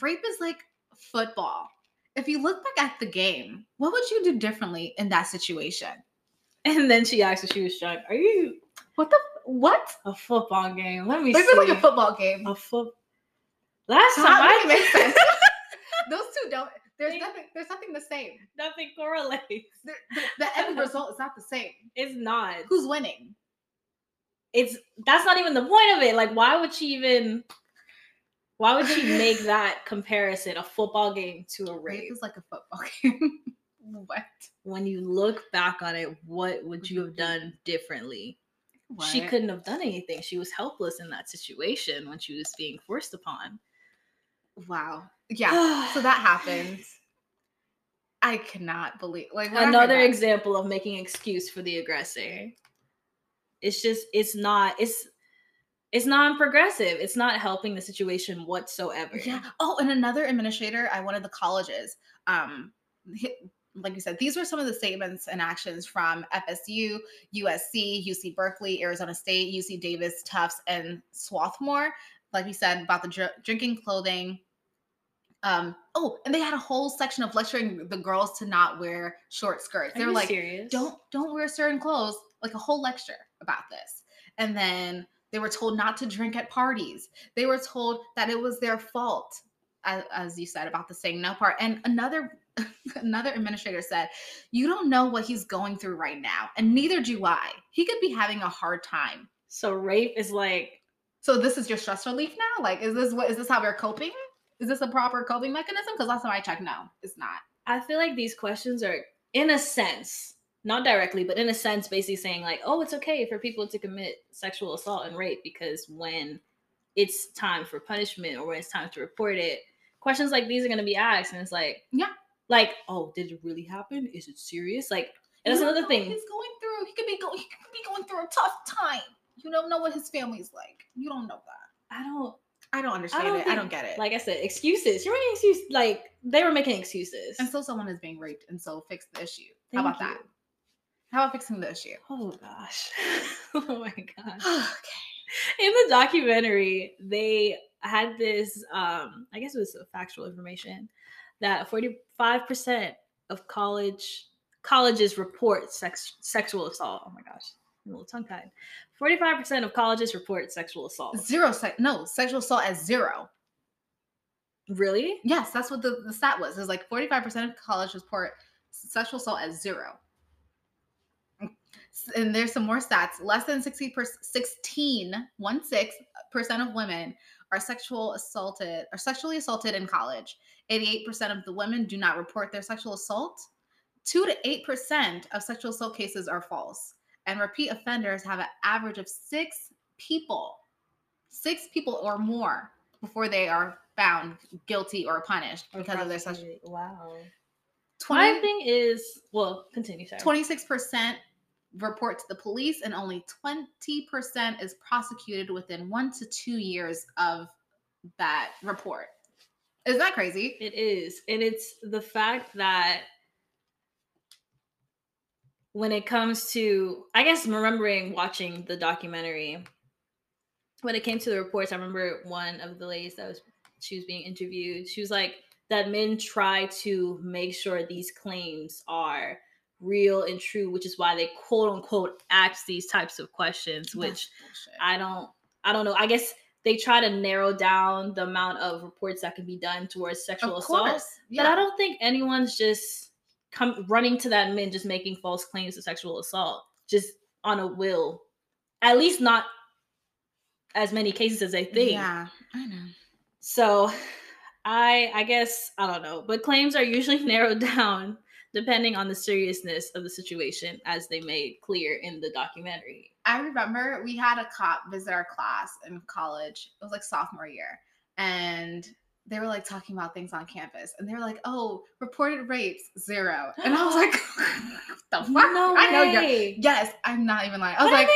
rape is like football. If you look back at the game, what would you do differently in that situation? and then she asked if she was drunk are you What the what? a football game let me This see is like a football game. a foot last time I does it make sense? Those two don't. There's They- nothing. There's nothing the same. nothing correlates The, the, the end result is not the same. it's not Who's winning? it's that's not even the point of it. Like, why would she even? Why would she make that comparison, a football game to a Rape rape? is like a football game. what? When you look back on it, what would you have mm-hmm. done differently? She couldn't have done anything. She was helpless in that situation when she was being forced upon. Wow. Yeah. so that happened. I cannot believe. Like when I heard Another example of making excuse for the aggressor. It's just it's not it's it's non-progressive. It's not helping the situation whatsoever. Yeah. Oh, and another administrator at one of the colleges. Um, like you said, these were some of the statements and actions from FSU, USC, UC Berkeley, Arizona State, UC Davis, Tufts, and Swarthmore. Like you said about the dr- drinking clothing. Um, oh, and they had a whole section of lecturing the girls to not wear short skirts. Are They were like, serious? don't don't wear certain clothes like a whole lecture about this and then they were told not to drink at parties. They were told that it was their fault as, as you said about the saying no part. And another another administrator said you don't know what he's going through right now and neither do i. He could be having a hard time. So rape is like so this is your stress relief now? Like is this what is this how we're coping? Is this a proper coping mechanism? Because last time i checked no it's not. I feel like these questions are in a sense, not directly, but in a sense basically saying like, "Oh, it's okay for people to commit sexual assault and rape because when it's time for punishment or when it's time to report it, questions like these are going to be asked and it's like, Yeah. Like, "Oh, did it really happen? Is it serious?" Like, and that's You another thing. he's going through. He could be going. He could be going through a tough time. You don't know what his family's like. You don't know that. I don't I don't understand don't it. I don't get it. like I said, excuses. You're making excuses like they were making excuses. and so someone is being raped, and so fix the issue. Thank How about that? How about fixing the issue? Oh gosh. oh my gosh. okay. in the documentary they had this um i guess it was factual information that 45% of college colleges report sex sexual assault oh my gosh I'm a little tongue tied 45% of colleges report sexual assault Zero. Se- no sexual assault at zero. really Yes, that's what the, the stat was. It was like forty five percent of college report sexual assault at zero. And there's some more stats. Less than 60 per, 16, one six percent of women are sexual assaulted or sexually assaulted in college. 88% of the women do not report their sexual assault. Two to eight percent of sexual assault cases are false. And repeat offenders have an average of six people, six people or more before they are found guilty or punished Or because of their sexual. Wow. 20, My thing is, well, continue. Sorry. 26% report to the police and only 20% is prosecuted within one to two years of that report. Is that crazy? It is. And it's the fact that when it comes to, I guess, remembering watching the documentary, when it came to the reports, I remember one of the ladies that was, she was being interviewed. She was like, that men try to make sure these claims are real and true, which is why they quote unquote ask these types of questions, which I don't I don't know. I guess they try to narrow down the amount of reports that can be done towards sexual of assault. course. But I don't think anyone's just come running to that men just making false claims of sexual assault just on a will. At least not as many cases as they think. Yeah, I know. So I I guess I don't know, but claims are usually narrowed down depending on the seriousness of the situation as they made clear in the documentary. I remember we had a cop visit our class in college. It was like sophomore year. And they were like talking about things on campus. And they were like, oh, reported rapes, zero. And I was like, the fuck? No I know you're. Yes, I'm not even lying. I was But I like,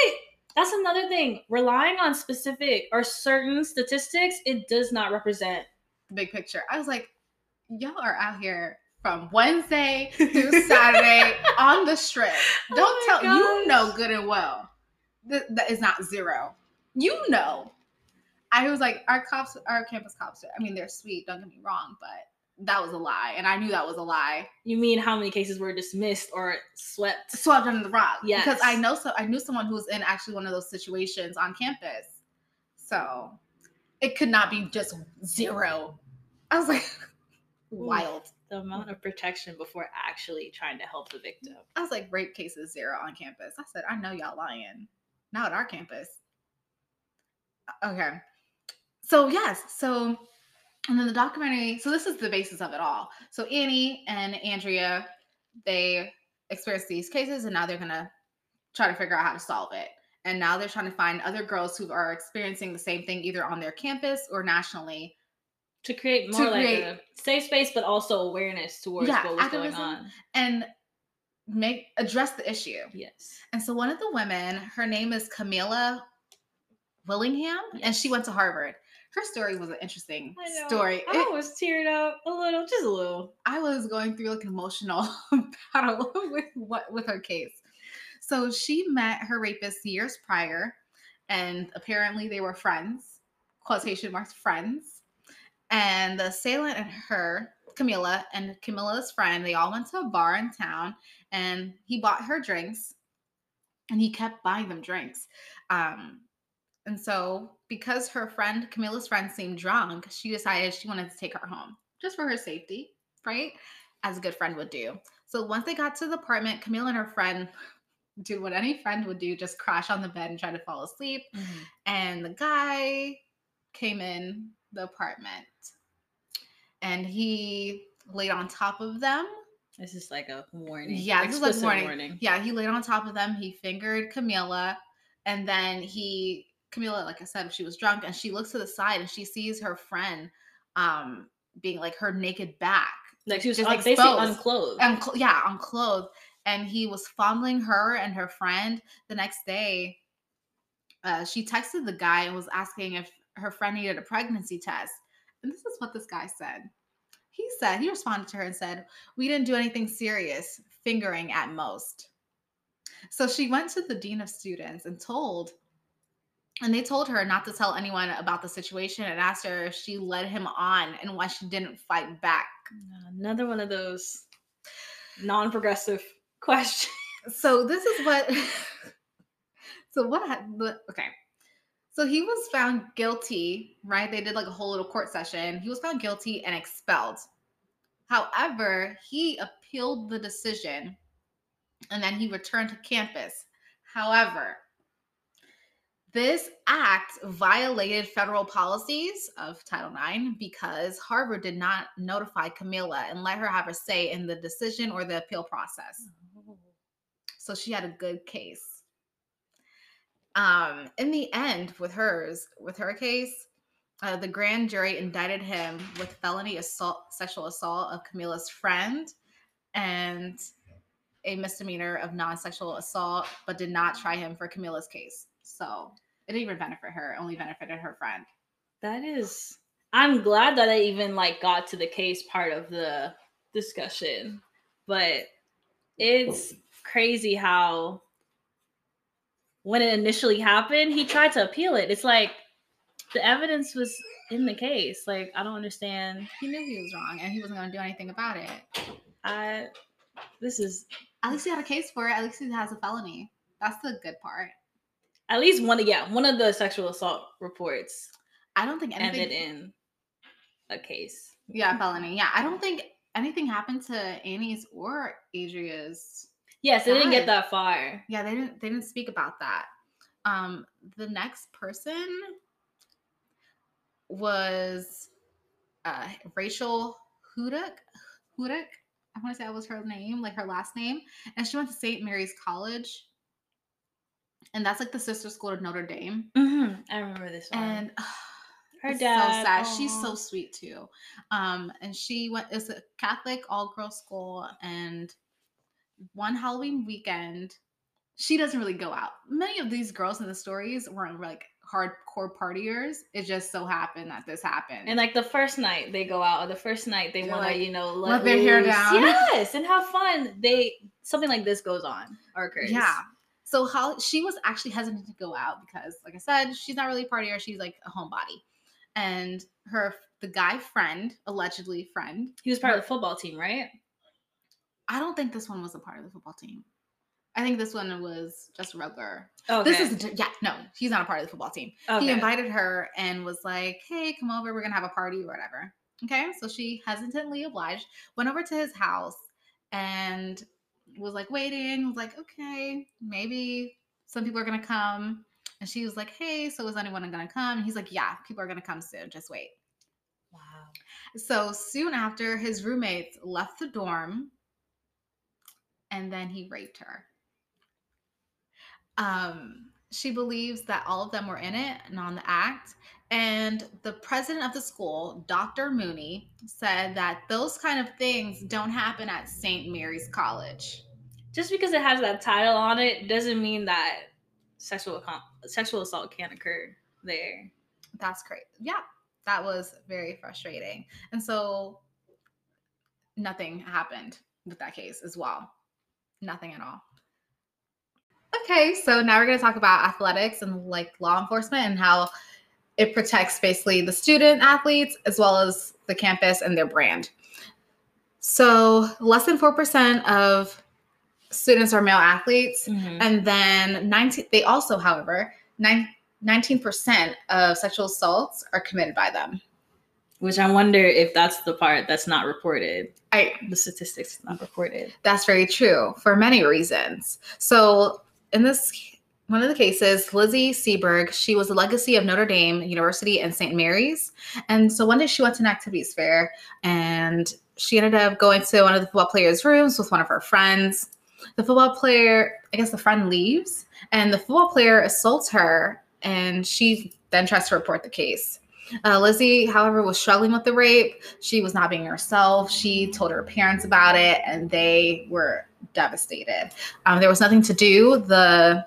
that's another thing. Relying on specific or certain statistics, it does not represent. the big picture. I was like, y'all are out here from Wednesday through Saturday on the strip. Oh Don't my tell you know good and well that that is not zero. You know. I was like, our cops, our campus cops, I mean, they're sweet, don't get me wrong, but that was a lie. And I knew that was a lie. You mean how many cases were dismissed or swept? Swept under the rug. Yeah, Because I know so I knew someone who was in actually one of those situations on campus. So it could not be just zero. I was like, wild. The amount of protection before actually trying to help the victim. I was like, rape cases zero on campus. I said, I know y'all lying. Not at our campus. Okay. So yes, so and then the documentary, so this is the basis of it all. So Annie and Andrea, they experienced these cases and now they're gonna try to figure out how to solve it. And now they're trying to find other girls who are experiencing the same thing either on their campus or nationally. To create To more like create- a safe space, but also awareness towards Yeah, what was going on. And make address the issue. Yes. And so one of the women, her name is Kamilah Willingham, and she went to Harvard. Her story was an interesting I know. story. I It- was teared up a little, just a little. I was going through like an emotional battle with what with her case. So she met her rapist years prior, and apparently they were friends, quotation marks friends. And the assailant and her, Kamilah and Kamilah's friend, they all went to a bar in town, and he bought her drinks, and he kept buying them drinks. Um, and so because her friend, Kamilah's friend, seemed drunk, she decided she wanted to take her home just for her safety, right? As a good friend would do. So once they got to the apartment, Kamilah and her friend did what any friend would do just crash on the bed and try to fall asleep. And the guy came in the apartment and he laid on top of them. This is like a warning. Yeah, this is like Explicit warning. Yeah, he laid on top of them. He fingered Kamilah, and then he Kamilah, like I said, she was drunk, and she looks to the side and she sees her friend, um, being like her naked back, Like she was Just like basically exposed. unclothed. Uncl- yeah, unclothed, and he was fondling her and her friend. The next day, uh, she texted the guy and was asking if her friend needed a pregnancy test, and this is what this guy said. He said he responded to her and said, "We didn't do anything serious, fingering at most." So she went to the dean of students and told, and they told her not to tell anyone about the situation and asked her if she led him on and why she didn't fight back. Uh, another one of those non-progressive questions. so this is what so what okay so he was found guilty right? They did like a whole little court session. He was found guilty and expelled. However he appealed the decision and then he returned to campus. However this act violated federal policies of Title IX because Harvard did not notify Kamilah and let her have a say in the decision or the appeal process. Oh. So she had a good case. Um, in the end, with hers, with her case, uh, the grand jury indicted him with felony assault, sexual assault of Kamilah's friend, and a misdemeanor of non-sexual assault, but did not try him for Kamilah's case. So it didn't even benefit her; only benefited her friend. That is. I'm glad that I even like got to the case part of the discussion, but it's crazy how when it initially happened, he tried to appeal it. It's like the evidence was in the case. Like I don't understand. He knew he was wrong, and he wasn't going to do anything about it. I. This is At least he had a case for it. At least he has a felony. That's the good part. at least one. Of yeah, one of the sexual assault reports I don't think anything. ended in a case. yeah, felony. Yeah, I don't think anything happened to Annie's or Adria's. Yes, they didn't get that far. Yeah, they didn't. They didn't speak about that. Um, the next person was uh, Rachel Hudak. Hudak. I want to say that was her name, like her last name, and she went to St. Mary's College, and that's like the sister school to Notre Dame. hmm I remember this one. And her dad. so sad. She's so sweet too. Um, and she went. It's a Catholic all girls school, and one Halloween weekend, she doesn't really go out. Many of these girls in the stories weren't like hardcore partiers. It just so happened that this happened. And like the first night they go out, or the first night they want to, like, you know, let, let their hair down. Yes, and have fun. They something like this goes on or occurs. yeah. So how she was actually hesitant to go out because, like I said, she's not really a partier. She's like a homebody, and her the guy friend, allegedly friend. he was part of the football team, right? I don't think this one was a part of the football team. I think this one was just regular. Okay. This is yeah, no, he's not a part of the football team. okay. He invited her and was like, "Hey, come over. We're gonna have a party or whatever." Okay, so she hesitantly obliged. Went over to his house and was like waiting. Was like, "Okay, maybe some people are gonna come." And she was like, "Hey, so is anyone gonna come?" And he's like, "Yeah, people are gonna come soon. Just wait." Wow. So soon after, his roommates left the dorm and then he raped her. Um, she believes that all of them were in it and on the act. And the president of the school, Dr. Mooney, said that those kind of things don't happen at St. Mary's College. Just because it has that title on it doesn't mean that sexual sexual assault can't occur there. That's great. Yeah, that was very frustrating. And so nothing happened with that case as well. Nothing at all. Okay, so now we're going to talk about athletics and like law enforcement and how it protects basically the student athletes as well as the campus and their brand. So, less than 4% of students are male athletes Mm-hmm. and then 19 they also however nine, 19% of sexual assaults are committed by them Which I wonder if that's the part that's not reported. i The statistics not reported. that's very true for many reasons so in this one of the cases lizzie seeberg she was a legacy of notre dame university and st mary's and so one day she went to an activities fair and she ended up going to one of the football players rooms with one of her friends the football player i guess the friend leaves and the football player assaults her and she then tries to report the case uh, lizzie however was struggling with the rape. She was not being herself. She told her parents about it and they were devastated. Um, there was nothing to do. The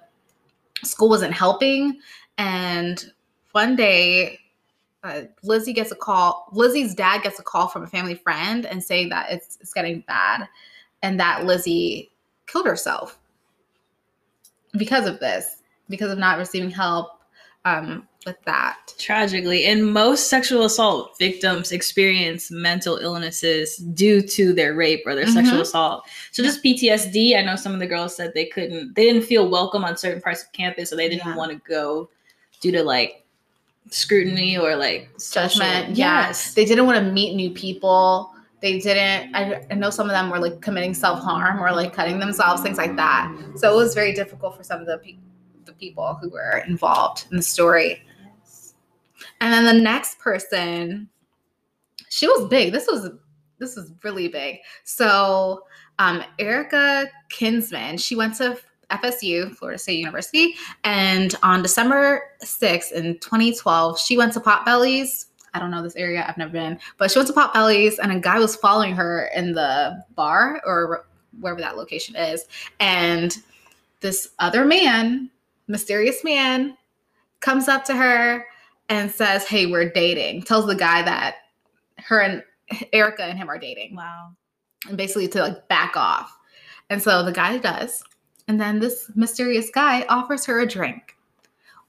school wasn't helping. And one day uh, lizzie gets a call lizzie's dad gets a call from a family friend and saying that it's, it's getting bad and that lizzie killed herself because of this because of not receiving help. Um, with that Tragically, and most sexual assault victims experience mental illnesses due to their rape or their sexual Mhm. assault. So just PTSD. I know some of the girls said they couldn't, they didn't feel welcome on certain parts of campus, or they didn't Yeah. want to go due to like scrutiny or like judgment yes they didn't want to meet new people they didn't I, I know some of them were like committing self-harm or like cutting themselves things like that so it was very difficult for some of the, pe- the people who were involved in the story. And then the next person she was big this was this was really big so um erica kinsman she went to FSU, Florida State University. And on December 6th in 2012, she went to Potbelly's. I don't know this area, I've never been, but she went to Potbelly's and a guy was following her in the bar or wherever that location is. And this other man, mysterious man, comes up to her and says, Hey, we're dating. Tells the guy that her and Erica and him are dating. Wow. And basically to like back off. And so the guy does. And then this mysterious guy offers her a drink.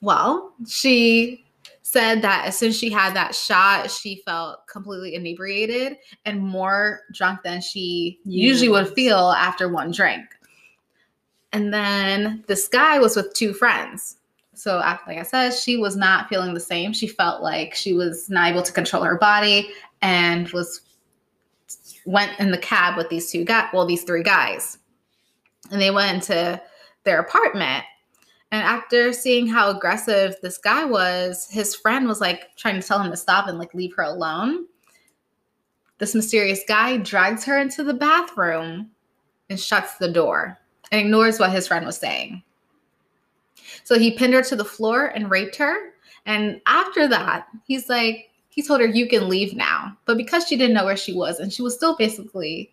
Well, she said that as soon as she had that shot, she felt completely inebriated and more drunk than she usually would feel after one drink. And then this guy was with two friends. So, like I said, she was not feeling the same. She felt like she was not able to control her body and was went in the cab with these two guys, well, these three guys. And they went into their apartment. And after seeing how aggressive this guy was, his friend was like trying to tell him to stop and like leave her alone. This mysterious guy drags her into the bathroom and shuts the door and ignores what his friend was saying. So he pinned her to the floor and raped her. And after that, he's like, he told her, You can leave now. But because she didn't know where she was and she was still basically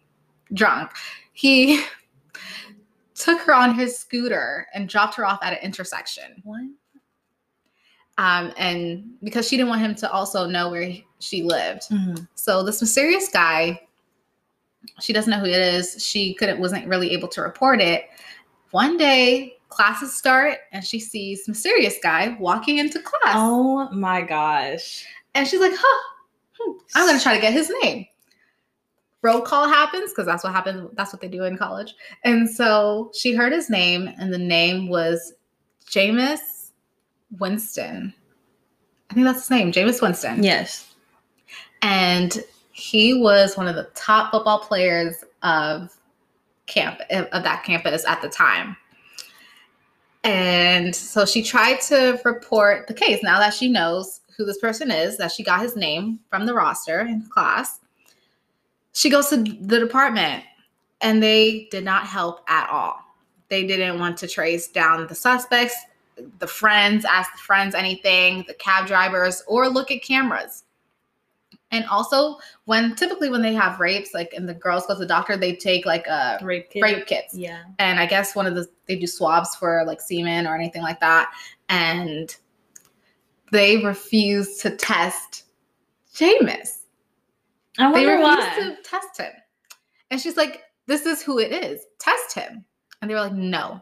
drunk, he took her on his scooter and dropped her off at an intersection. What? Um, and because she didn't want him to also know where he- she lived. Mm-hmm. So this mysterious guy, she doesn't know who it is. She couldn't wasn't really able to report it. One day, classes start and she sees mysterious guy walking into class. Oh my gosh. And she's like, huh, hmm, I'm gonna try to get his name. Roll call happens because that's what happens. That's what they do in college. And so she heard his name, and the name was Jameis Winston. I think that's his name, Jameis Winston. Yes. And he was one of the top football players of camp of that campus at the time. And so she tried to report the case now that she knows who this person is, that she got his name from the roster in class. She goes to the department and they did not help at all. They didn't want to trace down the suspects, the friends, ask the friends anything, the cab drivers, or look at cameras. And also, when typically when they have rapes, like and the girls go to the doctor, they take like a Rape kit. rape kits Yeah. and I guess one of the they do swabs for like semen or anything like that, and they refuse to test Jameis. I They wonder refuse why. to test him, and she's like, "This is who it is. Test him." And they were like, "No."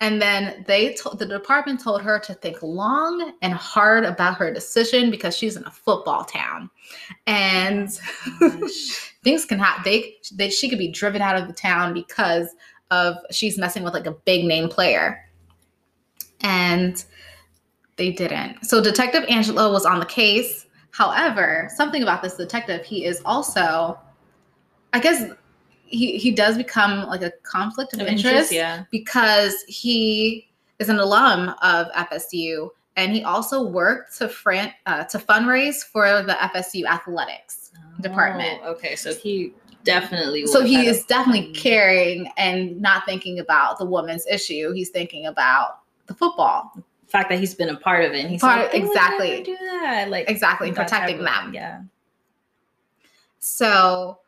And then they told the department told her to think long and hard about her decision because she's in a football town, and Gosh. things can happen. They, they she could be driven out of the town because of she's messing with like a big name player, and they didn't. So Detective Angulo was on the case. However, something about this detective, he is also, I guess, he he does become like a conflict of, Of interest, interest, yeah. because he is an alum of FSU and he also worked to fran- uh, to fundraise for the FSU athletics. department. Oh, okay, so he definitely. So he is definitely Mm. caring and not thinking about the woman's issue. He's thinking about the football. fact that he's been a part of it. And he's Part- like, "Oh, exactly. do that. Like Exactly, protecting them. Yeah. So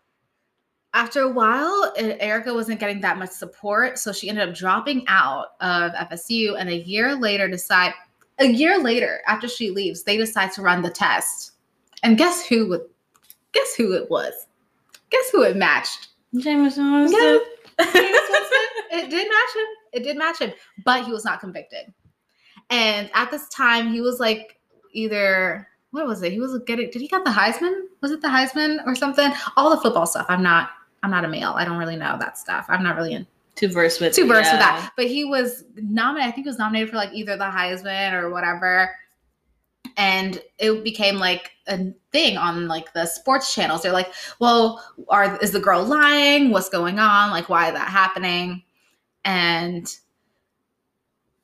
after a while, Erica wasn't getting that much support, so she ended up dropping out of FSU. And a year later, decide a year later after she leaves, they decide to run the test. And guess who would guess who it was? Guess who it matched? Jameson was Yeah. Jameis Winston, it did match him. It did match him, but he was not convicted. And at this time, he was like either what was it? He was getting. Did he get the Heisman? Was it the Heisman or something? All the football stuff. I'm not. I'm not a male. I don't really know that stuff. I'm not really in too versed with too versed with that. But he was nominated. I think he was nominated for like either the Heisman or whatever. And it became like a thing on like the sports channels. They're like, "Well, are is the girl lying? What's going on? Like, why is that happening?" And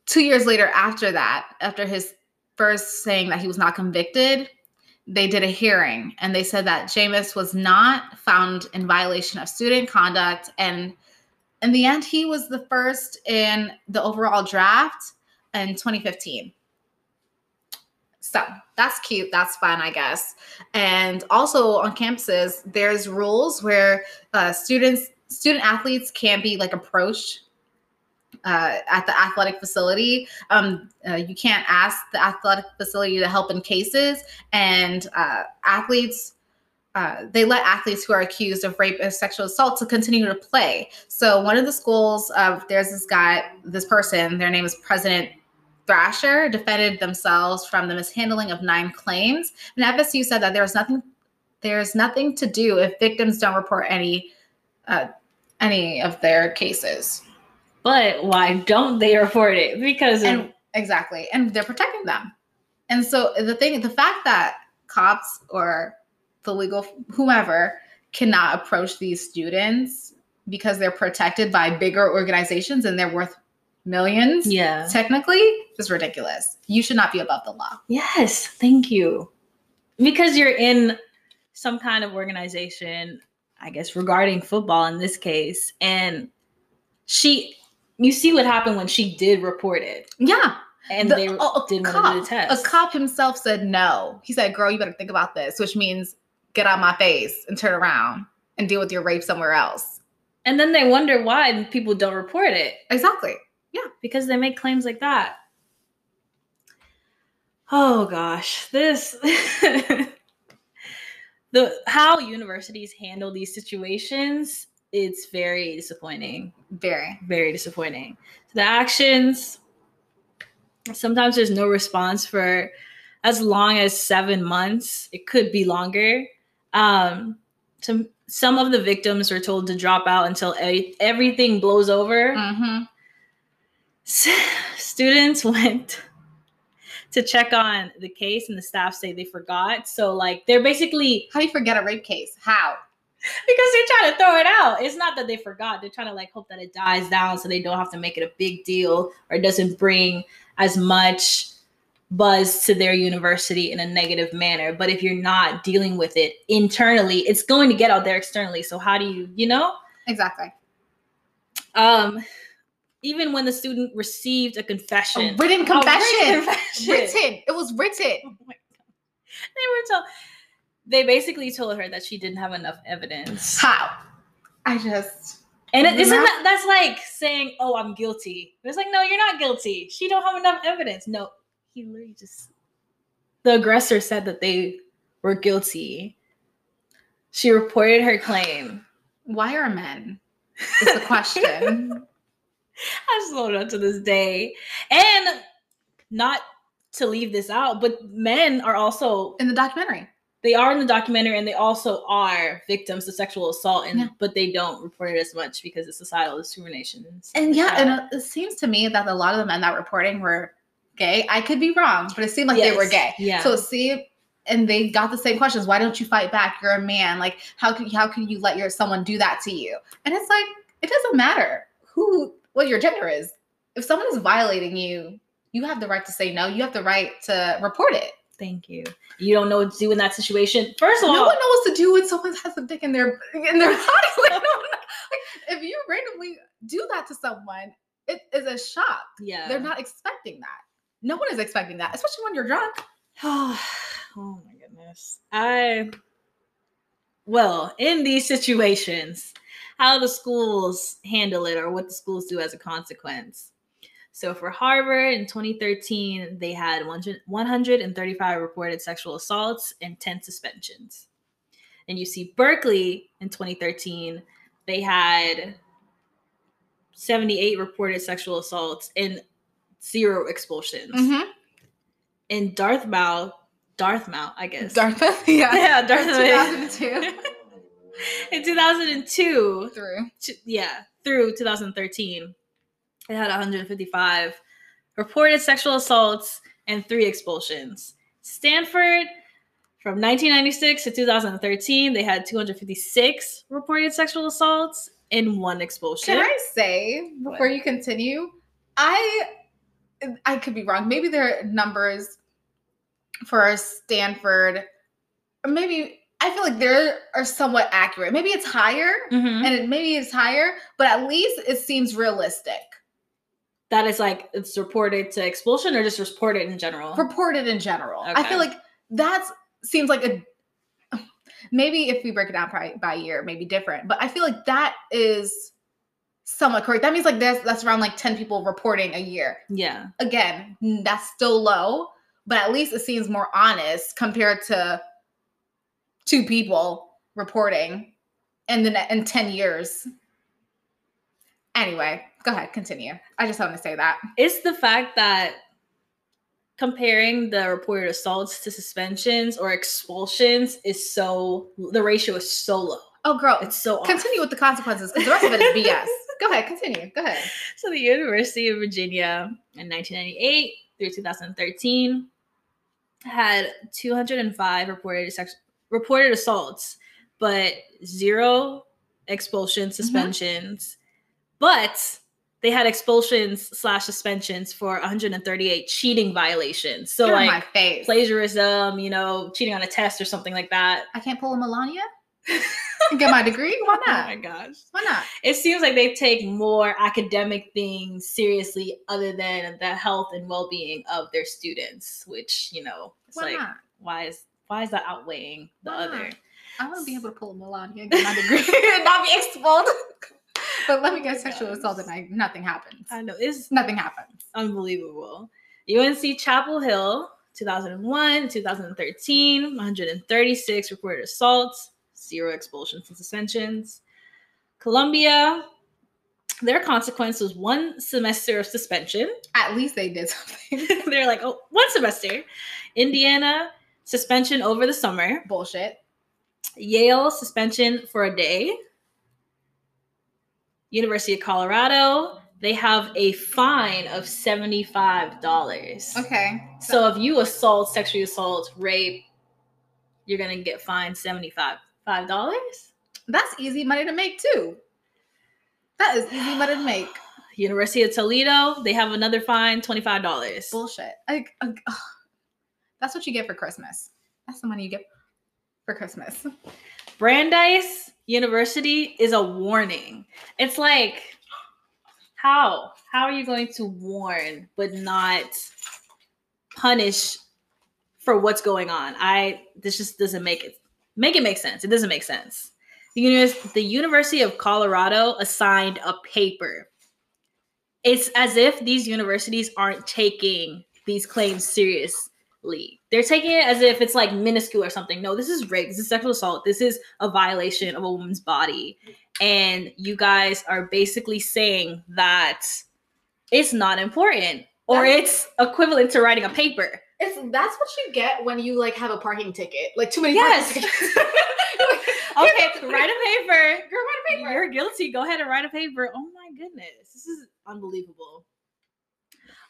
two years later, after that, after his first saying that he was not convicted, they did a hearing and they said that Jameis was not found in violation of student conduct and in the end, he was the first in the overall draft in 2015. So that's cute. That's fun, I guess. And also on campuses, there's rules where uh, students, student athletes can't be like approached uh, at the athletic facility. Um, uh, you can't ask the athletic facility to help in cases, and uh, athletes. Uh, they let athletes who are accused of rape and sexual assault to continue to play. So one of the schools, uh, there's this guy, this person. Their name is President Thrasher. Defended themselves from the mishandling of nine claims, and FSU said that there's nothing, there's nothing to do if victims don't report any, uh, any of their cases. But why don't they report it? Because and of, exactly and they're protecting them and so the thing the fact that cops or the legal whomever cannot approach these students because they're protected by bigger organizations and they're worth millions yeah. technically is ridiculous you should not be above the law Yes, thank you. Because you're in some kind of organization, I guess regarding football in this case, and she you see what happened when she did report it. yeah And The- they a- a didn't want to cop- do the test. a cop himself said no he said girl you better think about this which means get out my face and turn around and deal with your rape somewhere else And then they wonder why people don't report it. exactly Yeah. because they make claims like that. Oh gosh, this the how universities handle these situations it's very disappointing. very Very disappointing. The actions sometimes there's no response for as long as 7 months. It could be longer. Um some some of the victims were told to drop out until e- everything blows over mm-hmm. students went to check on the case and the staff say they forgot so like they're basically How do you forget a rape case? How? because they're trying to throw it out it's not that they forgot they're trying to like hope that it dies down so they don't have to make it a big deal or it doesn't bring as much buzz to their university in a negative manner but if you're not dealing with it internally it's going to get out there externally so how do you you know Exactly. um even when the student received a confession A written A confession. confession. Written. It was written. Oh my god. They were told they basically told her that she didn't have enough evidence. How? I just. And it, isn't that that's like saying, "Oh, I'm guilty." It's like, "No, you're not guilty. She don't have enough evidence." No, he literally just the aggressor said that they were guilty. She reported her claim. Why are men? Is the question. I just it up to this day. And not to leave this out, but men are also In the documentary. They are in the documentary and they also are victims of sexual assault and Yeah. but they don't report it as much because it's societal discrimination And like yeah, that. and it seems to me that a lot of the men that were reporting were gay. I could be wrong, but it seemed like they were gay. yeah So see, and they got the same questions. Why don't you fight back? You're a man. Like, how can how can you let your someone do that to you? And it's like, it doesn't matter who what your gender is. If someone is violating you, you have the right to say no. You have the right to report it. Thank you you don't know what to do in that situation first of No all no one knows what to do when someone has a dick in their in their body. Like, no like, if you randomly do that to someone, it is a shock. yeah They're not expecting that. No one is expecting that, especially when you're drunk. oh, my goodness i well in these situations how the schools handle it or what the schools do as a consequence so for harvard in 2013 they had 100 135 reported sexual assaults and 10 suspensions. And you see berkeley in 2013 they had 78 reported sexual assaults and zero expulsions. Mm-hmm. In dartmouth dartmouth i guess. Dartmouth, yeah. yeah dartmouth 2002 in 2002 through. yeah through 2013 it had 155 reported sexual assaults and three expulsions stanford from 1996 to 2013 they had 256 reported sexual assaults and one expulsion Can I say before you continue, I I could be wrong. Maybe their numbers for Stanford, maybe I feel like they are somewhat accurate. Maybe it's higher, Mhm. and it, maybe it's higher, but at least it seems realistic. That is like it's reported to expulsion or just reported in general. Reported in general, I feel like that seems like a. Maybe if we break it down by, by year, maybe different. But I feel like that is somewhat correct. That means like this that's around like ten people reporting a year. yeah. again, that's still low, but at least it seems more honest compared to two people reporting in the in 10 years. Anyway, go ahead, continue. I just want to say that. It's the fact that comparing the reported assaults to suspensions or expulsions is so the ratio is so low. Oh, girl, It's so off. continue with the consequences because the rest of it is BS. go ahead, continue. Go ahead. So the University of Virginia in 1998 through 2013 had 205 reported sex, reported assaults, but zero expulsion mm-hmm. suspensions. But they had expulsions slash suspensions for 138 cheating violations. So Get out my like plagiarism, you know, cheating on a test or something like that. I can't pull a Melania and get my degree. Why oh not? Oh my gosh. Why not? it seems like they take more academic things seriously other than the health and well-being of their students which you know it's Why like not? why is why is that outweighing the Why other not? I want to be able to pull a Melania and get my degree and not be expelled. But let oh me get sexual assault and I, nothing happens. i know it's Nothing happens. unbelievable unc chapel hill 2001 2013 136 reported assaults zero expulsions and suspensions columbia their consequence was one semester of suspension At least they did something. They're like, oh, one semester. Indiana, suspension over the summer. Bullshit. Yale, suspension for a day. University of Colorado, they have a fine of $75. Okay. So if you assault, sexually assault, rape, you're going to get fined 75. $5? That's easy money to make too. That is easy money to make. University of Toledo, they have another fine, $25. Bullshit. Like, uh, ugh. that's what you get for Christmas. That's the money you get for Christmas. Brandeis University is a warning. It's like, how? How are you going to warn but not punish for what's going on? I this just doesn't make it make it make sense. It doesn't make sense. The, univers- the University of Colorado assigned a paper. It's as if these universities aren't taking these claims seriously. They're taking it as if it's like minuscule or something. No, this is rape. This is sexual assault. This is a violation of a woman's body. And you guys are basically saying that it's not important or it's equivalent to writing a paper. It's that's what you get when you like have a parking ticket. Like too many Yes. parking tickets. Okay, write a paper. Girl, write a paper. You're guilty. Go ahead and write a paper. Oh my goodness. This is unbelievable.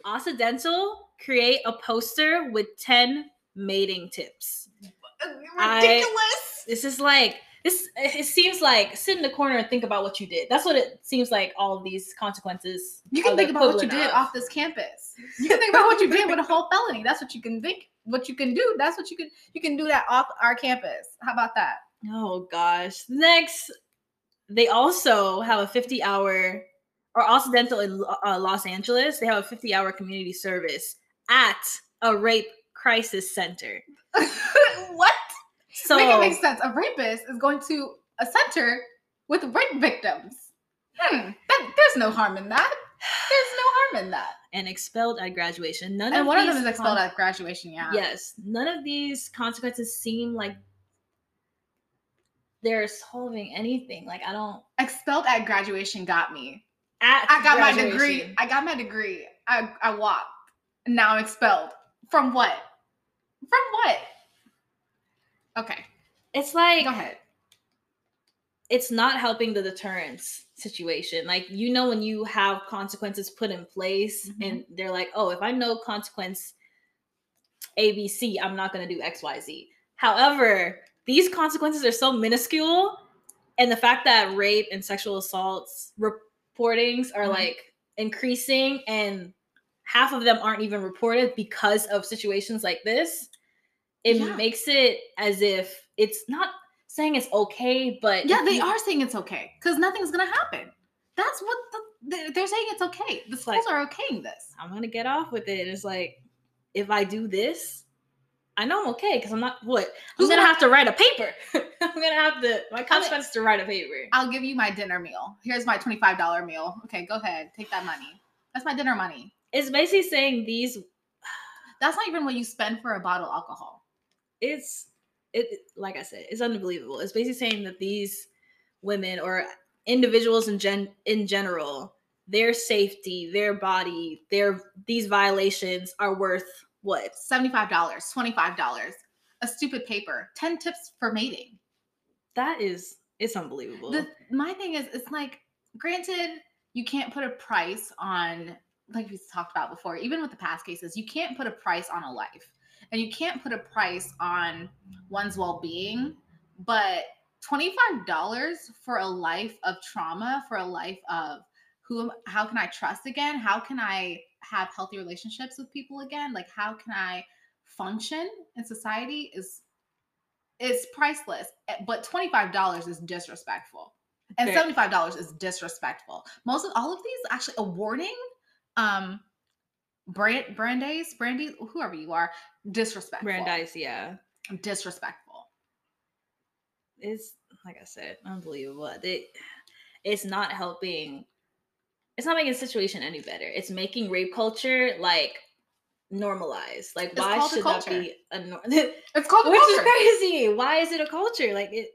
Occidental create a poster with 10 mating tips. Uh, I- Ridiculous. This is like this it seems like sit in the corner and think about what you did. That's what it seems like all these consequences. you can think about what you did of. off this campus. You can think about what you did with a whole felony. That's what you can think. What you can do. That's what you can. You can do that off our campus. How about that? Oh gosh. Next, they also have a 50 hour, or Occidental in uh, Los Angeles, they have a 50 hour community service at a rape crisis center. what? So, Make it make sense. A rapist is going to a center with rape victims. Hmm. That, there's no harm in that. There's no harm in that. and expelled at graduation. None And of one of them is expelled con- at graduation. Yeah. Yes, none of these consequences seem like they're solving anything. Like I don't. Expelled at graduation got me. I got my degree. I got my degree. I, I walked. Now I'm expelled. From what? From what? Okay. It's like Go ahead. it's not helping the deterrence situation. Like you know when you have consequences put in place Mhm. and they're like, "Oh, if I know consequence ABC, I'm not going to do XYZ." However, these consequences are so minuscule and the fact that rape and sexual assaults reportings are Mhm. like increasing and half of them aren't even reported because of situations like this it Yeah. makes it as if it's not saying it's okay, but Yeah, they you- are saying it's okay because nothing's gonna happen. That's what the, they're, saying. It's okay. The It's like- schools are okaying this. I'm gonna get off with it. It's like if I do this, I know I'm okay because I'm not what I'm Who's gonna gonna- have to write a paper. I'm gonna have to my consequence to write a paper. I'll give you my dinner meal. Here's my twenty-five dollar meal. Okay, go ahead, take that money. That's my dinner money. It's basically saying these. That's not even what you spend for a bottle of alcohol. It's it like I said, it's unbelievable. It's basically saying that these women or individuals in gen in general, their safety, their body, their these violations are worth what? Seventy-five dollars, twenty-five dollars, a stupid paper, ten tips for mating. That is it's unbelievable. The, my thing is, it's like, granted, you can't put a price on, like we talked about before, even with the past cases, you can't put a price on a life, and you can't put a price on one's well-being. But twenty-five dollars for a life of trauma, for a life of who, am- how can I trust again? How can I have healthy relationships with people again? Like, how can I function in society? Is is priceless, eh, but $25 is disrespectful. And Very- $75 is disrespectful. Most of all of these actually awarding um brand brandeis brandy, whoever you are, disrespectful. Brandeis, yeah. Disrespectful. it's like I said, unbelievable. They, it's not helping. It's not making the situation any better. It's making rape culture like normalized. Like, It's why should that be a nor- Which It's called a is culture. crazy. Why is it a culture? Like it.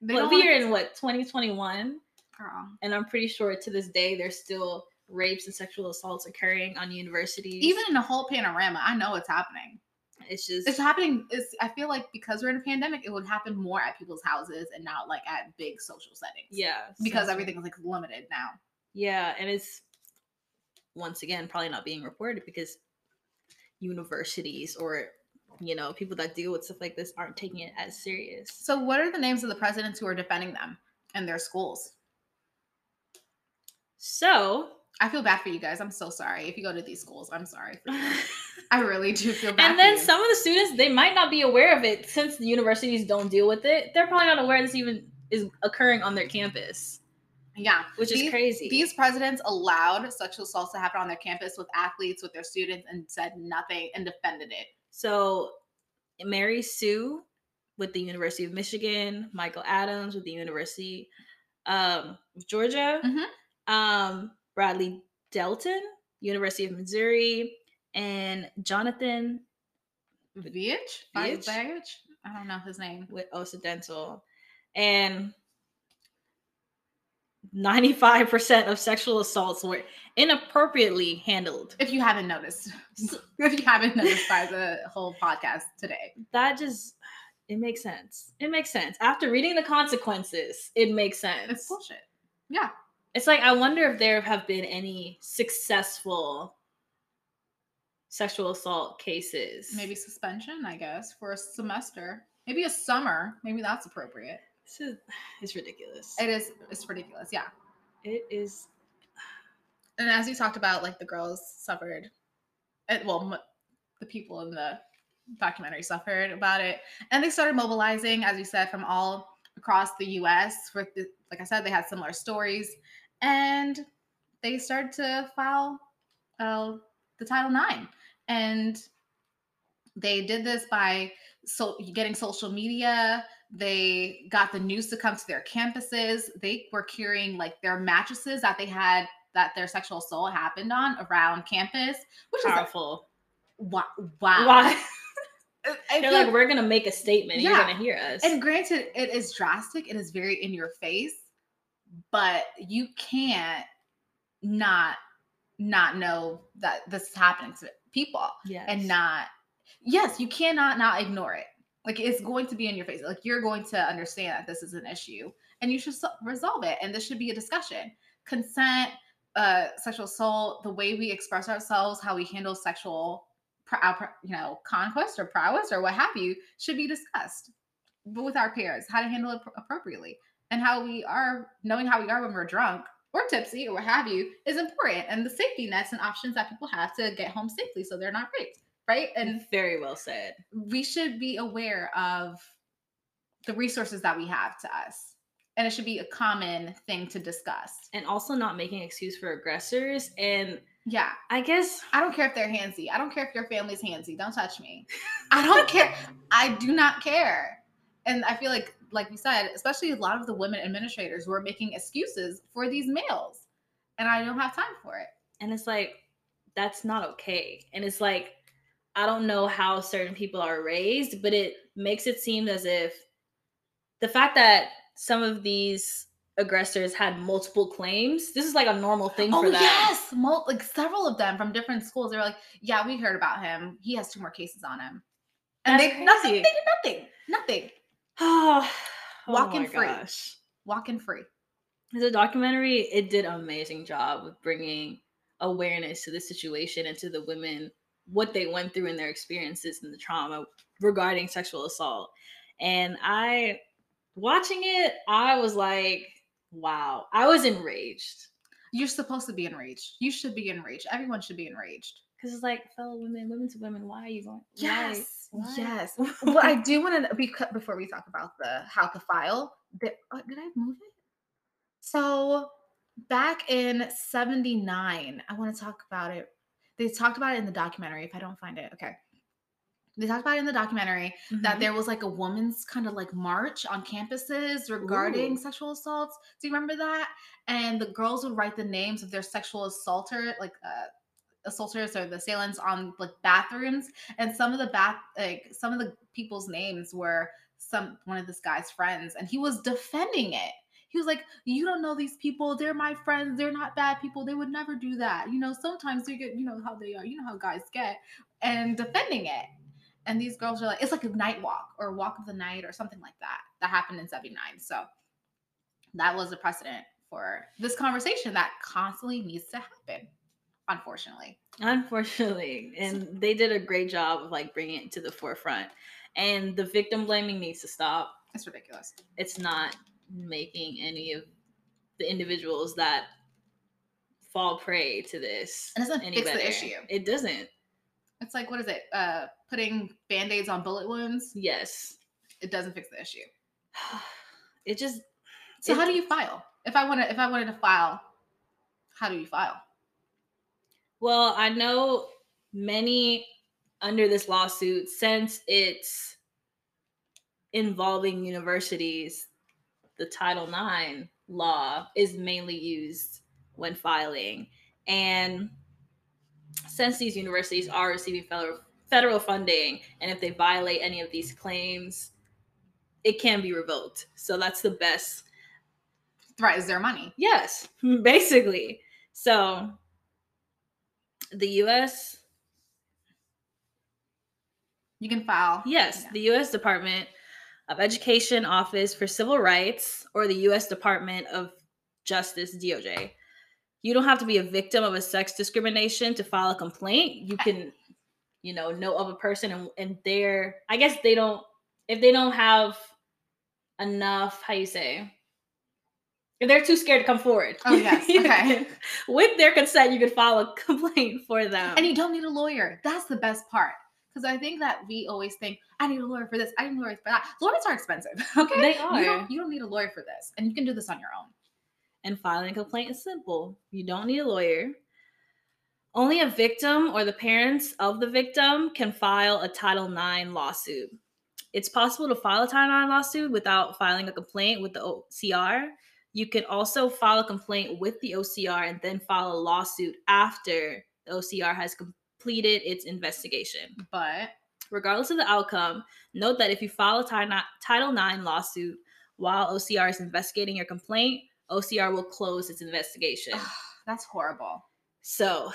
They Well, we are in what 2021, Girl. and I'm pretty sure to this day there's still rapes and sexual assaults occurring on universities. Even in the whole panorama, I know it's happening. it's just It's happening. It's I feel like because we're in a pandemic, it would happen more at people's houses and not like at big social settings. yeah Because everything is like limited now. Yeah, and it's once again probably not being reported because universities or you know people that deal with stuff like this aren't taking it as serious. So, what are the names of the presidents who are defending them and their schools? So, I feel bad for you guys. I'm so sorry. If you go to these schools, I'm sorry. I really do feel bad. and then some of the students they might not be aware of it since the universities don't deal with it. They're probably not aware this even is occurring on their campus, Yeah, which is crazy. These presidents allowed sexual assaults to happen on their campus with athletes, with their students, and said nothing and defended it. So, Mary Sue with the University of Michigan, Michael Adams with the University um, of Georgia, Mhm. um, Bradley Delton, University of Missouri, and Jonathan? Veitch? Veitch? I don't know his name. with Occidental. And 95% of sexual assaults were inappropriately handled. If you haven't noticed, if you haven't noticed by the whole podcast today, That just it makes sense. It makes sense. After reading the consequences, it makes sense. it's bullshit. Yeah. It's like I wonder if there have been any successful sexual assault cases. Maybe suspension, I guess, for a semester. Maybe a summer. Maybe that's appropriate. This is it's ridiculous. It is. It's ridiculous. Yeah. It is And as you talked about, like the girls suffered. Well, m- the people in the documentary suffered about it, and they started mobilizing, as you said, from all across the U.S. For the, like I said, they had similar stories, and they started to file uh, the Title IX, and they did this by so getting social media they got the news to come to their campuses they were carrying like their mattresses that they had that their sexual assault happened on around campus which is powerful. wow, wow. Why? I- I They're feel like, we're gonna make a statement. Yeah. You're gonna hear us. and granted it is drastic it is very in your face but you can't not not know that this is happening to people yes. and not yes you cannot not ignore it like it's going to be in your face like you're going to understand that this is an issue and you should resolve it and this should be a discussion. Consent uh sexual assault the way we express ourselves how we handle sexual uh, you know conquest or prowess or what have you should be discussed with our peers how to handle it appropriately and how we are knowing how we are when we're drunk or tipsy or what have you is important and the safety nets and options that people have to get home safely so they're not raped right and very well said. we should be aware of the resources that we have to us. And it should be a common thing to discuss. And also not making excuse for aggressors. And Yeah. I guess I don't care if they're handsy. I don't care if your family's handsy. Don't touch me. I don't care. I do not care. And I feel like, like we said, especially a lot of the women administrators were making excuses for these males. And I don't have time for it. and it's like that's not okay. And it's like I don't know how certain people are raised, but it makes it seem as if the fact that some of these aggressors had multiple claims, this is like a normal thing oh for them. yes, Mul- like several of them from different schools. They were like, "Yeah, we heard about him. He has two more cases on him." And That's they nothing, they did nothing, nothing. Oh, Walking my free. gosh. Walking free. As a documentary it did an amazing job with bringing awareness to the situation and to the women what they went through in their experiences and the trauma regarding sexual assault and i watching it i was like wow i was enraged You're supposed to be enraged. You should be enraged. Everyone should be enraged. because it's like fellow women women to women why are you going? Yes, Why? yes. what I do want to be cut before we talk about the how to file. The, uh, did I move it? So back in '79, I want to talk about it. They talked about it in the documentary. If I don't find it, okay. They talked about it in the documentary that Mhm. there was like a woman's kind of like march on campuses regarding Ooh. sexual assaults. Do you remember that? And the girls would write the names of their sexual assaulter, like uh, assaulters or the assailants on like bathrooms. And some of the bath, like some of the people's names were some one of this guy's friends, and he was defending it. He was like, "You don't know these people. They're my friends. They're not bad people. They would never do that. You know, sometimes they get, you know how they are. You know how guys get." And defending it. And these girls are like, it's like a night walk or walk of the night or something like that. That happened in 79. So that was a precedent for this conversation that constantly needs to happen, unfortunately. unfortunately and they did a great job of like bringing it to the forefront and the victim blaming needs to stop It's ridiculous. it's not making any of the individuals that fall prey to this It doesn't fix the issue. It doesn't. It's like, what is it? Uh, putting band aids on bullet wounds. Yes. It doesn't fix the issue. It just So It- how do you file? If I want to, if I wanted to file, how do you file? well, I know many under this lawsuit since it's involving universities, the Title IX law is mainly used when filing. And since these universities are receiving federal federal funding, and if they violate any of these claims, it can be revoked. So that's the best. Right? Is there money? Yes, basically. So the U.S. You can file. Yes, Yeah. the U.S. Department of Education Office for Civil Rights or the U.S. Department of Justice (DOJ). You don't have to be a victim of a sex discrimination to file a complaint. You can, you know, know of a person and and they're. I guess they don't. If they don't have enough, how you say. If they're too scared to come forward. Oh, yes. Okay. With their consent, you could file a complaint for them. And you don't need a lawyer. That's the best part. Because I think that we always think, I need a lawyer for this, I need a lawyer for that. Lawyers are expensive. Okay. They You are. don't, you don't need a lawyer for this. And you can do this on your own. and filing a complaint is simple. You don't need a lawyer. Only a victim or the parents of the victim can file a Title IX lawsuit. It's possible to file a Title IX lawsuit without filing a complaint with the OCR. You can also file a complaint with the OCR and then file a lawsuit after the OCR has completed its investigation. But Regardless of the outcome, note that if you file a Title IX lawsuit while OCR is investigating your complaint, OCR will close its investigation. that's horrible. So,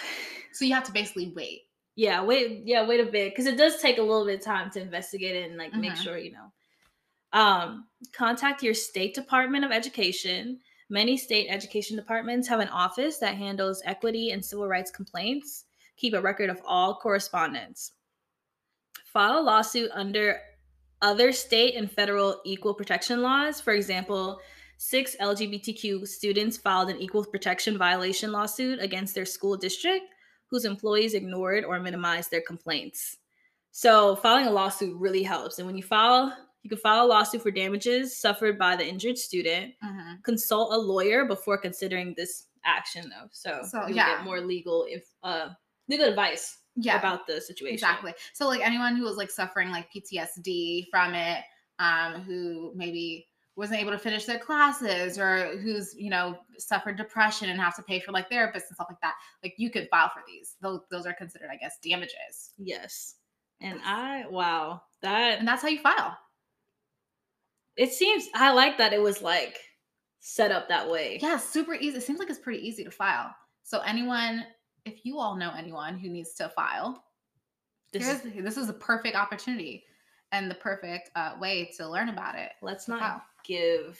So you have to basically wait. yeah, wait, yeah, wait a bit because it does take a little bit of time to investigate it and like make Mhm. sure you know. Um, contact your state department of education. Many state education departments have an office that handles equity and civil rights complaints. Keep a record of all correspondence. File a lawsuit under other state and federal equal protection laws. For example, six LGBTQ students filed an equal protection violation lawsuit against their school district whose employees ignored or minimized their complaints. So, filing a lawsuit really helps. And when you file You can file a lawsuit for damages suffered by the injured student. Mhm. Consult a lawyer before considering this action, though. So, So, you'll yeah. get more legal if uh legal advice Yeah. about the situation. Exactly. So like anyone who was like suffering like PTSD from it, um, who maybe wasn't able to finish their classes or who's, you know, suffered depression and have to pay for like therapists and stuff like that, like you could file for these. Those those are considered, I guess, damages. Yes. And I wow that And that's how you file. it seems I like that it was like set up that way. Yeah, super easy. It seems like it's pretty easy to file. So anyone, if you all know anyone who needs to file, This is, this is a perfect opportunity and the perfect uh, way to learn about it. let's not file. give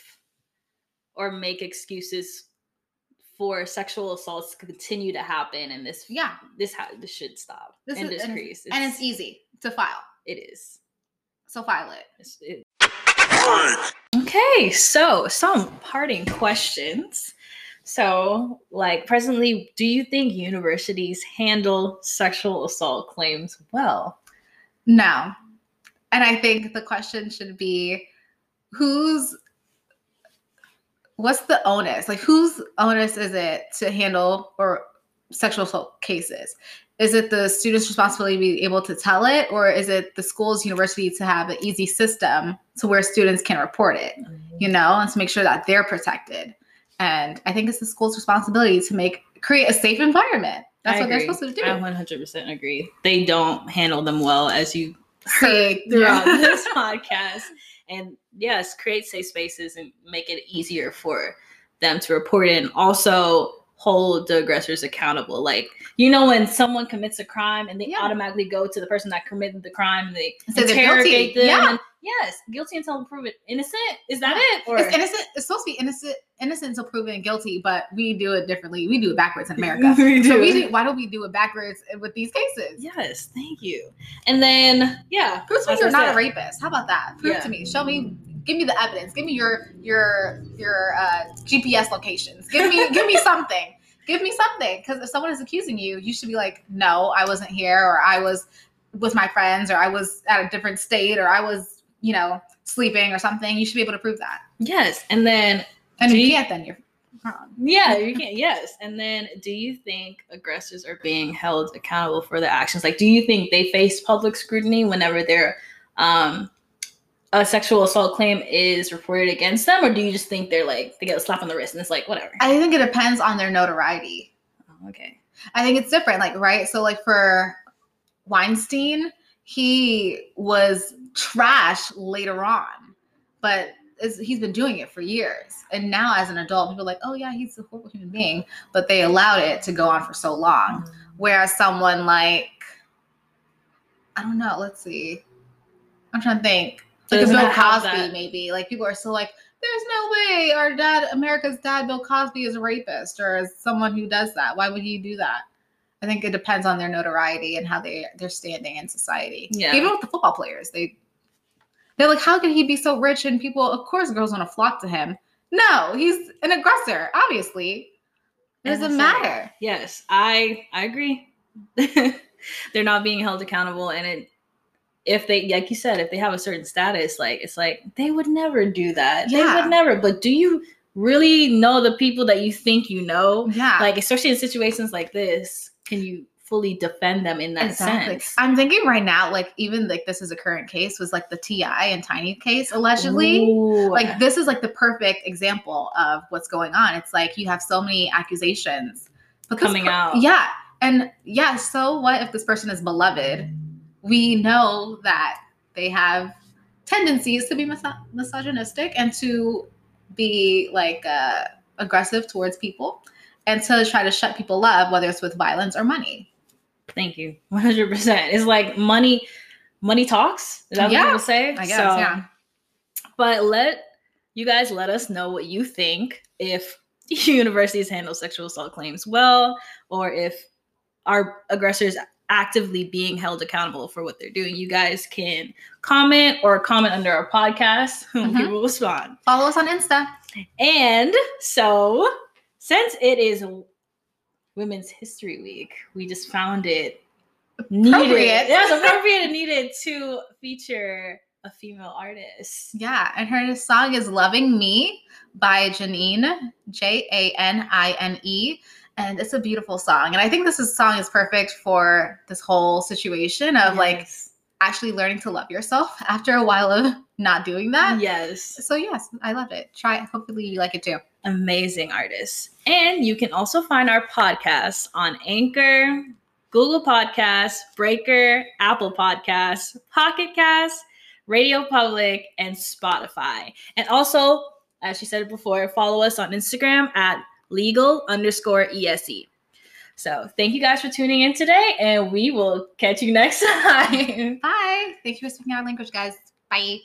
or make excuses for sexual assaults to continue to happen and this Yeah, this ha- this should stop This and is- and- decrease. and it's easy to file. It is. So file it. It- Okay, so some parting questions. So, like, presently, do you think universities handle sexual assault claims well? No. And I think the question should be who's what's the onus? Like whose onus is it to handle or sexual assault cases? Is it the student's responsibility to be able to tell it, or is it the school's university to have an easy system to where students can report it? Mm-hmm. You know, and to make sure that they're protected. And I think it's the school's responsibility to make create a safe environment. That's I what they're supposed to do. I 100% agree. They don't handle them well, as you heard throughout this podcast. And yes, create safe spaces and make it easier for them to report and also hold the aggressors accountable. Like, you know, when someone commits a crime and they Yeah. automatically go to the person that committed the crime and they they're interrogate guilty. them. Yeah. and- yes, guilty until proven innocent. Is that it? Or It's innocent. It's supposed to be innocent, innocent until proven guilty, but we do it differently. We do it backwards in America. We So do. we do, why don't we do it backwards with these cases? Yes, thank you. And then, yeah, Prove to me you're not said- a rapist. How about that? Prove Yeah. to me. Show me. Give me the evidence. Give me your your your uh, GPS locations. Give me give me something. Give me something. Because if someone is accusing you, you should be like, no, I wasn't here, or I was with my friends, or I was at a different state, or I was, you know, sleeping or something. You should be able to prove that. Yes, and then And if you you- can't, then you're wrong. Yeah, you can't. Yes, and then do you think aggressors are being held accountable for their actions? Like, do you think they face public scrutiny whenever their um, a sexual assault claim is reported against them, or do you just think they're like they get a slap on the wrist and it's like whatever? I think it depends on their notoriety. Oh, okay. I think it's different, like right. So like for Weinstein, he was trash later on, but he's been doing it for years. And now as an adult, people are like, oh yeah, he's a horrible human being, but they allowed it to go on for so long. Mm. Whereas someone like, I don't know, let's see, I'm trying to think. So Like Bill Cosby, maybe. Like people are still like, there's no way our dad, America's dad, Bill Cosby, is a rapist or is someone who does that. Why would he do that? I think it depends on their notoriety and how they they're standing in society. Yeah. Even with the football players, they they're like, how could he be so rich? And people, of course, girls want to flock to him. No, he's an aggressor. Obviously, it doesn't matter. Yes, I I agree. They're not being held accountable, and it if they like you said, if they have a certain status, like it's like they would never do that. yeah. They would never. But do you really know the people that you think you know? Yeah, Like especially in situations like this, can you fully defend them in that sense? I'm thinking right now, like even like this is a current case was like the T.I. and Tiny case allegedly. Ooh. Like this is like the perfect example of what's going on. It's like you have so many accusations this Coming out. Yeah, and yeah. So what if this person is beloved? We know that they have tendencies to be miso- misogynistic and to be like uh, aggressive towards people and to try to shut people up, whether it's with violence or money. Thank you. One hundred percent. It's like money. Money talks. Is that Yeah, what people say? I guess, So, yeah. But let you guys let us know what you think if universities handle sexual assault claims well, or if our aggressors actively being held accountable for what they're doing. You guys can comment or comment under our podcast. We Mhm. will respond. Follow us on Insta. And so, since it is Women's History Week, we just found it needed. Appropriate. Yes, appropriate and needed to feature a female artist. Yeah, and her song is Loving Me by Janine, J A N I N E. And it's a beautiful song. And I think this is, song is perfect for this whole situation of like actually learning to love yourself after a while of not doing that. yes. So, yes, I loved it. Try it. Hopefully, you like it too. amazing artists. And you can also find our podcast on Anchor, Google Podcasts, Breaker, Apple Podcasts, Pocket Casts, Radio Public, and Spotify. And also, as she said before, follow us on Instagram at legal underscore ESE. So thank you guys for tuning in today, and we will catch you next time. Bye. Thank you for speaking our language, guys. Bye.